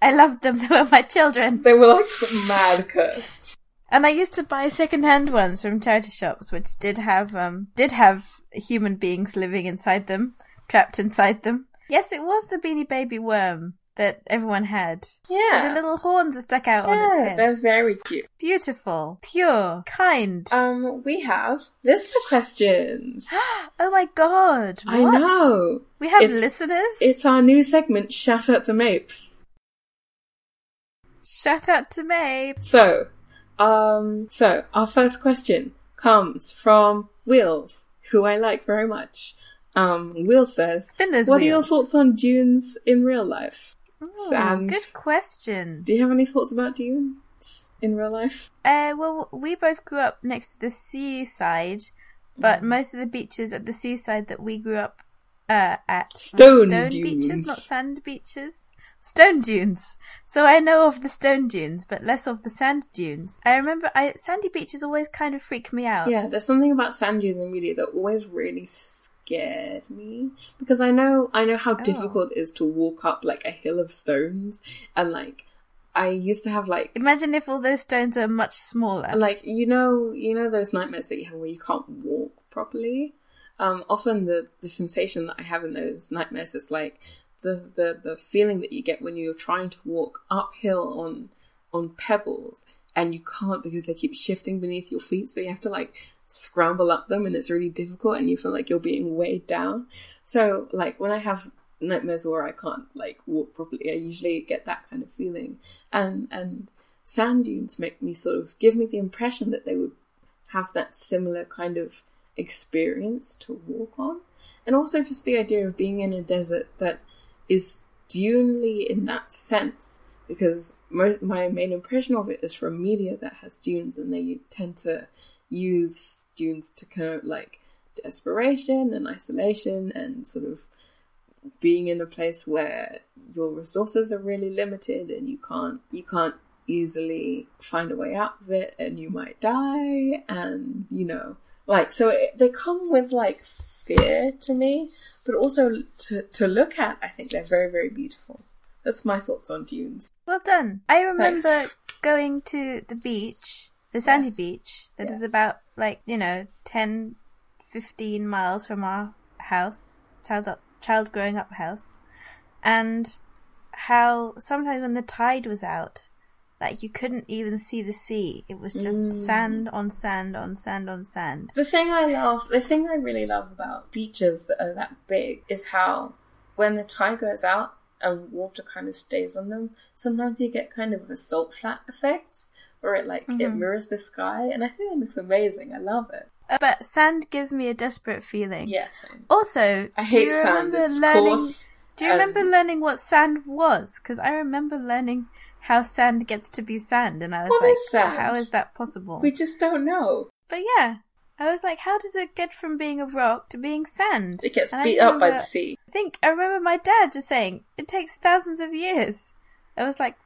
I loved them. They were my children. They were like mad cursed. And I used to buy second-hand ones from charity shops, which did have um did have human beings living inside them, trapped inside them. Yes, it was the Beanie Baby worm that everyone had. Yeah. The little horns are stuck out on its yeah, head. they're very cute. Beautiful, pure, kind. Um, we have listener questions. oh my god! What? I know. We have It's- listeners. It's our new segment, Shout Out to Mapes. Shout out to Mabe. So, um, so our first question comes from Wheels, who I like very much. Um, Will says, "What are your thoughts on dunes in real life? Ooh, Sand. Good question. Do you have any thoughts about dunes in real life?" Uh, well, we both grew up next to the seaside, but Mm. most of the beaches at the seaside that we grew up uh, at were Stone beaches, not sand beaches. Stone dunes. So I know of the stone dunes, but less of the sand dunes. I remember I sandy beaches always kind of freak me out. Yeah, there's something about sand dunes in media that always really scared me because I know I know how Oh. difficult it is to walk up like a hill of stones and like I used to have like Imagine if all those stones are much smaller. like you know you know those nightmares that you have where you can't walk properly um often the the sensation that i have in those nightmares is like the the the feeling that you get when you're trying to walk uphill on on pebbles and you can't because they keep shifting beneath your feet so you have to like scramble up them and it's really difficult and you feel like you're being weighed down so like when i have nightmares where i can't like walk properly i usually get that kind of feeling and and sand dunes make me sort of give me the impression that they would have that similar kind of experience to walk on. And also just the idea of being in a desert that is dunely in that sense, because most my main impression of it is from media that has dunes and they tend to use dunes to connote like desperation and isolation and sort of being in a place where your resources are really limited and you can't you can't easily find a way out of it and you might die and you know like so it, they come with like fear to me but also to to look at i think they're very very beautiful that's my thoughts on dunes Well done. I remember Thanks. going to the beach, the sandy Yes. beach, that is Yes. about like, you know, 10, 15 miles from our house, child up, child growing up house. And how sometimes when the tide was out, Like you couldn't even see the sea. It was just Mm. sand on sand on sand on sand. The thing I love, the thing I really love about beaches that are that big is how when the tide goes out and water kind of stays on them, sometimes you get kind of a salt flat effect where it like it Mhm. mirrors the sky, and I think it looks amazing. I love it. Uh, But sand gives me a desperate feeling. Yeah. Also, I do hate sand. It's learning? coarse. Do you and- remember learning what sand was? Because I remember learning how sand gets to be sand, and I was What like, is sand? "How is that possible?" We just don't know. But yeah, I was like, "How does it get from being a rock to being sand?" It gets And beat up by the sea. I think I remember my dad just saying it takes thousands of years. I was like,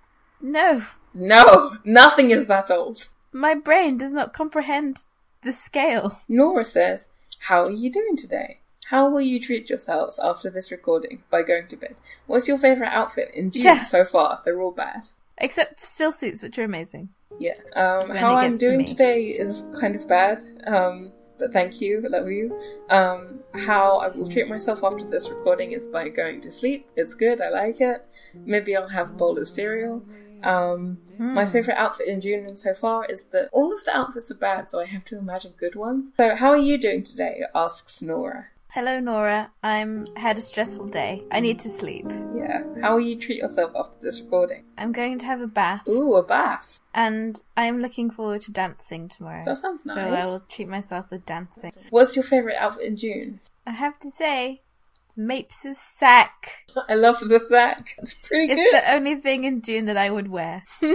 "No, No, nothing is that old. my brain does not comprehend the scale." Nora says, How are you doing today? How will you treat yourselves after this recording by going to bed? What's your favourite outfit in Dune Yeah. so far? They're all bad. Except stillsuits, which are amazing. Yeah. Um, how I'm gets to doing today is kind of bad. Um, but thank you, love you. Um, how I will treat myself after this recording is by going to sleep. It's good, I like it. Maybe I'll have a bowl of cereal. Um, My Hmm. favourite outfit in Dune so far is that all of the outfits are bad, so I have to imagine good ones. So, how are you doing today? asks Nora. Hello, Nora. I'm had a stressful day. I need to sleep. Yeah. How will you treat yourself after this recording? I'm going to have a bath, Ooh, a bath. and I'm looking forward to dancing tomorrow. That sounds nice. So I will treat myself with dancing. What's your favourite outfit in Dune? I have to say, Mapes' sack. I love the sack. It's pretty It's good. the only thing in Dune that I would wear. also,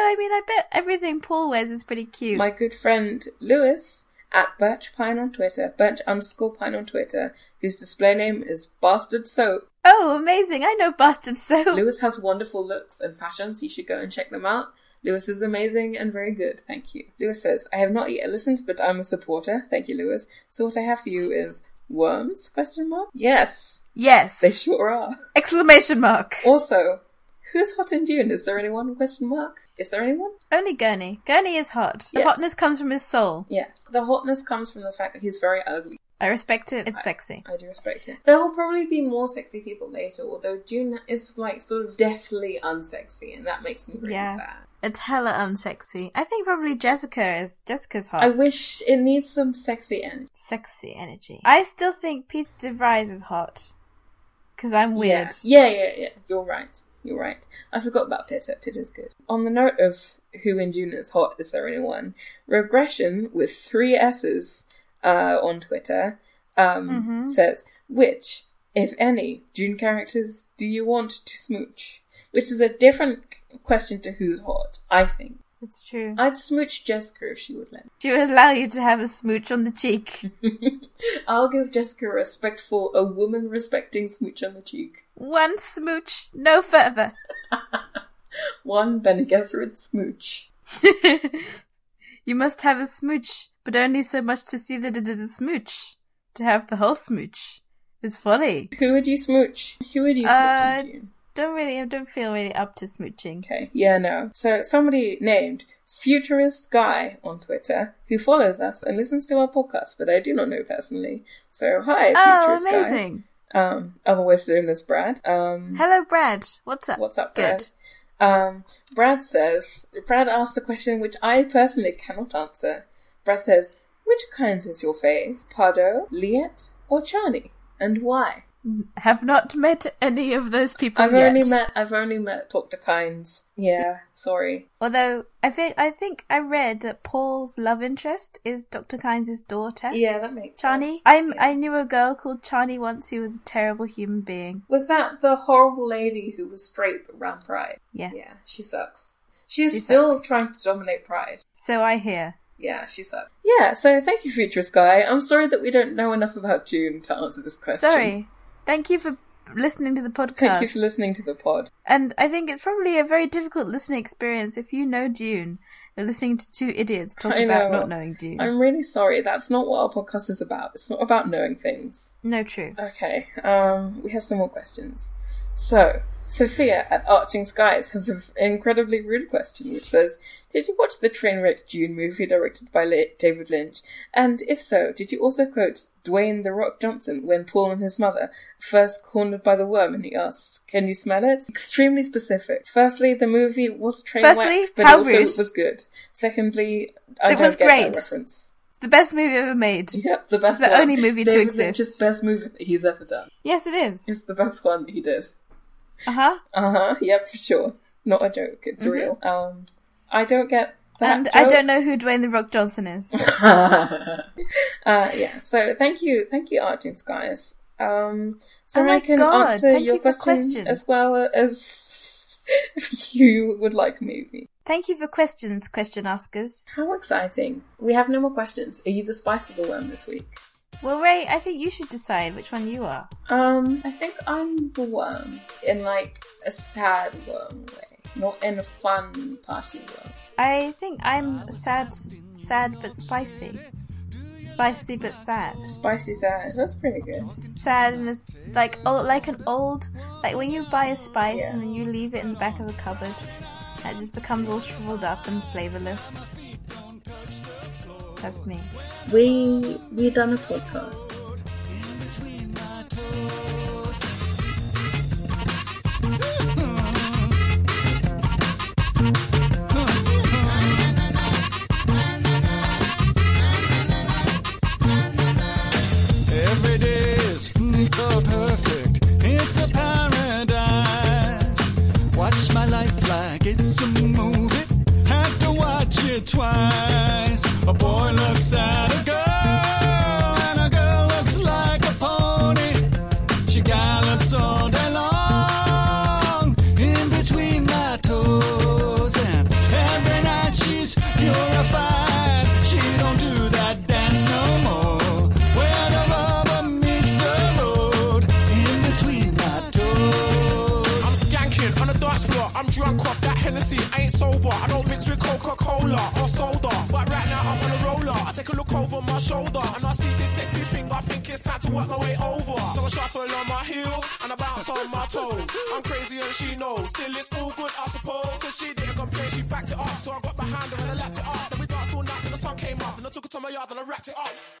I mean, I bet everything Paul wears is pretty cute. My good friend Lewis at Birch Pine on Twitter, Birch underscore Pine on Twitter, whose display name is Bastard Soap. oh, amazing! I know Bastard Soap. Lewis has wonderful looks and fashions. You should go and check them out. Lewis is amazing and very good. Thank you. Lewis says, I have not yet listened, but I'm a supporter. Thank you, Lewis. So what I have for you is worms? Question mark? Yes, yes! they sure are. Exclamation mark! Also, who's hot in Dune? Is there anyone? Question mark. Is there anyone? Only Gurney. Gurney is hot. The Yes. hotness comes from his soul. Yes. The hotness comes from the fact that he's very ugly. I respect it. It's sexy. I do respect it. There will probably be more sexy people later, although Dune is like sort of deathly unsexy, and that makes me really Yeah. sad. It's hella unsexy. I think probably Jessica is. Jessica's hot. I wish it needs some sexy energy. Sexy energy. I still think Peter DeVries is hot. Because I'm weird. Yeah. yeah, yeah, yeah. You're right. You're right. I forgot about Peter. Piter's good. On the note of who in Dune is hot, is there anyone? Regression with three S's uh, on Twitter um, Mhm. says, which, if any, Dune characters do you want to smooch? Which is a different question to who's hot, I think. It's true. I'd smooch Jessica if she would let me. She would allow you to have a smooch on the cheek. I'll give Jessica a respectful, a woman respecting smooch on the cheek. One smooch, no further. One Bene Gesserit smooch. you must have a smooch, but only so much to see that it is a smooch. To have the whole smooch is folly. Who would you smooch? Who would you smooch Uh? Don't really, I don't feel really up to smooching. Okay, yeah, no. So somebody named Futurist Guy on Twitter who follows us and listens to our podcast, but I do not know personally. So hi, Oh, Futurist Guy. amazing. Um, otherwise known as Brad. Um, Hello, Brad. What's up? What's up, Brad? Good. Um, Brad says, Brad asked a question which I personally cannot answer. Brad says, which Kynes is your fave? Pardot, Liet, or Chani? And why? Have not met any of those people I've yet. only met, I've only met Dr. Kynes. Yeah, sorry. Although I think I think I read that Paul's love interest is Dr. Kynes' daughter, Yeah, that makes Chani. sense. I'm Yeah. I knew a girl called Chani once who was a terrible human being. Was that the horrible lady who was straight but ran Pride? Yeah. Yeah, she sucks. She's She still sucks. trying to dominate Pride. So I hear. Yeah, she sucks. Yeah, so thank you, Futurist Guy. I'm sorry that we don't know enough about Dune to answer this question. Sorry. Thank you for listening to the podcast. Thank you for listening to the pod. And I think it's probably a very difficult listening experience if you know Dune and listening to two idiots talk I about not knowing Dune. I'm really sorry. That's not what our podcast is about. It's not about knowing things. No, true. Okay, um, we have some more questions. So, Sophia at Arching Skies has an incredibly rude question, which says, "Did you watch the Trainwreck Dune movie directed by David Lynch? And if so, did you also quote Dwayne the Rock Johnson when Paul and his mother first cornered by the worm and he asks, "Can you smell it?" Extremely specific. Firstly, the movie was train Firstly, but how also rude. it was good. Secondly, I It don't was get great. that reference. The best movie ever made. Yep, the best. It's the one. only movie to David exist. Lynch's best movie that he's ever done. Yes, it is. It's the best one that he did. Uh huh. Uh huh. Yep, for sure. Not a joke. It's real. Um, I don't get that. Mm-hmm. And I don't know who Dwayne the Rock Johnson is. uh, yeah. So thank you, thank you, Arching Skies. Um, so Oh I can God, answer thank your you question questions. as well as if you would like maybe. Thank you for questions, question askers. How exciting! We have no more questions. Are you the spice of the worm this week? Well, Ray, I think you should decide which one you are. Um, I think I'm the worm in like a sad worm way, not in a fun party worm. I think I'm sad, sad but spicy. Spicy but sad. Spicy sad. That's pretty good. Sad and it's like oh, like an old, like when you buy a spice Yeah. and then you leave it in the back of a cupboard, and it just becomes all shriveled up and flavorless. That's me. We we done a podcast. A boy looks at a girl, and a girl looks like a pony. She gallops all day long in between my toes. And every night she's purified. She don't do that dance no more. Where the rubber meets the road in between my toes. I'm skanking on the dance floor. I'm drunk off that Hennessy. I ain't sober. I don't Coca Cola or soda. But right now I'm on a roller. I take a look over my shoulder and I see this sexy thing. I think it's time to work my way over. So I shuffle on my heels and I bounce on my toes. I'm crazy and she knows. Still it's all good, I suppose. So she didn't complain. She backed it up. So I got behind her and I lapped it up. Then we danced all night till the sun came up. And I took it to my yard and I wrapped it up.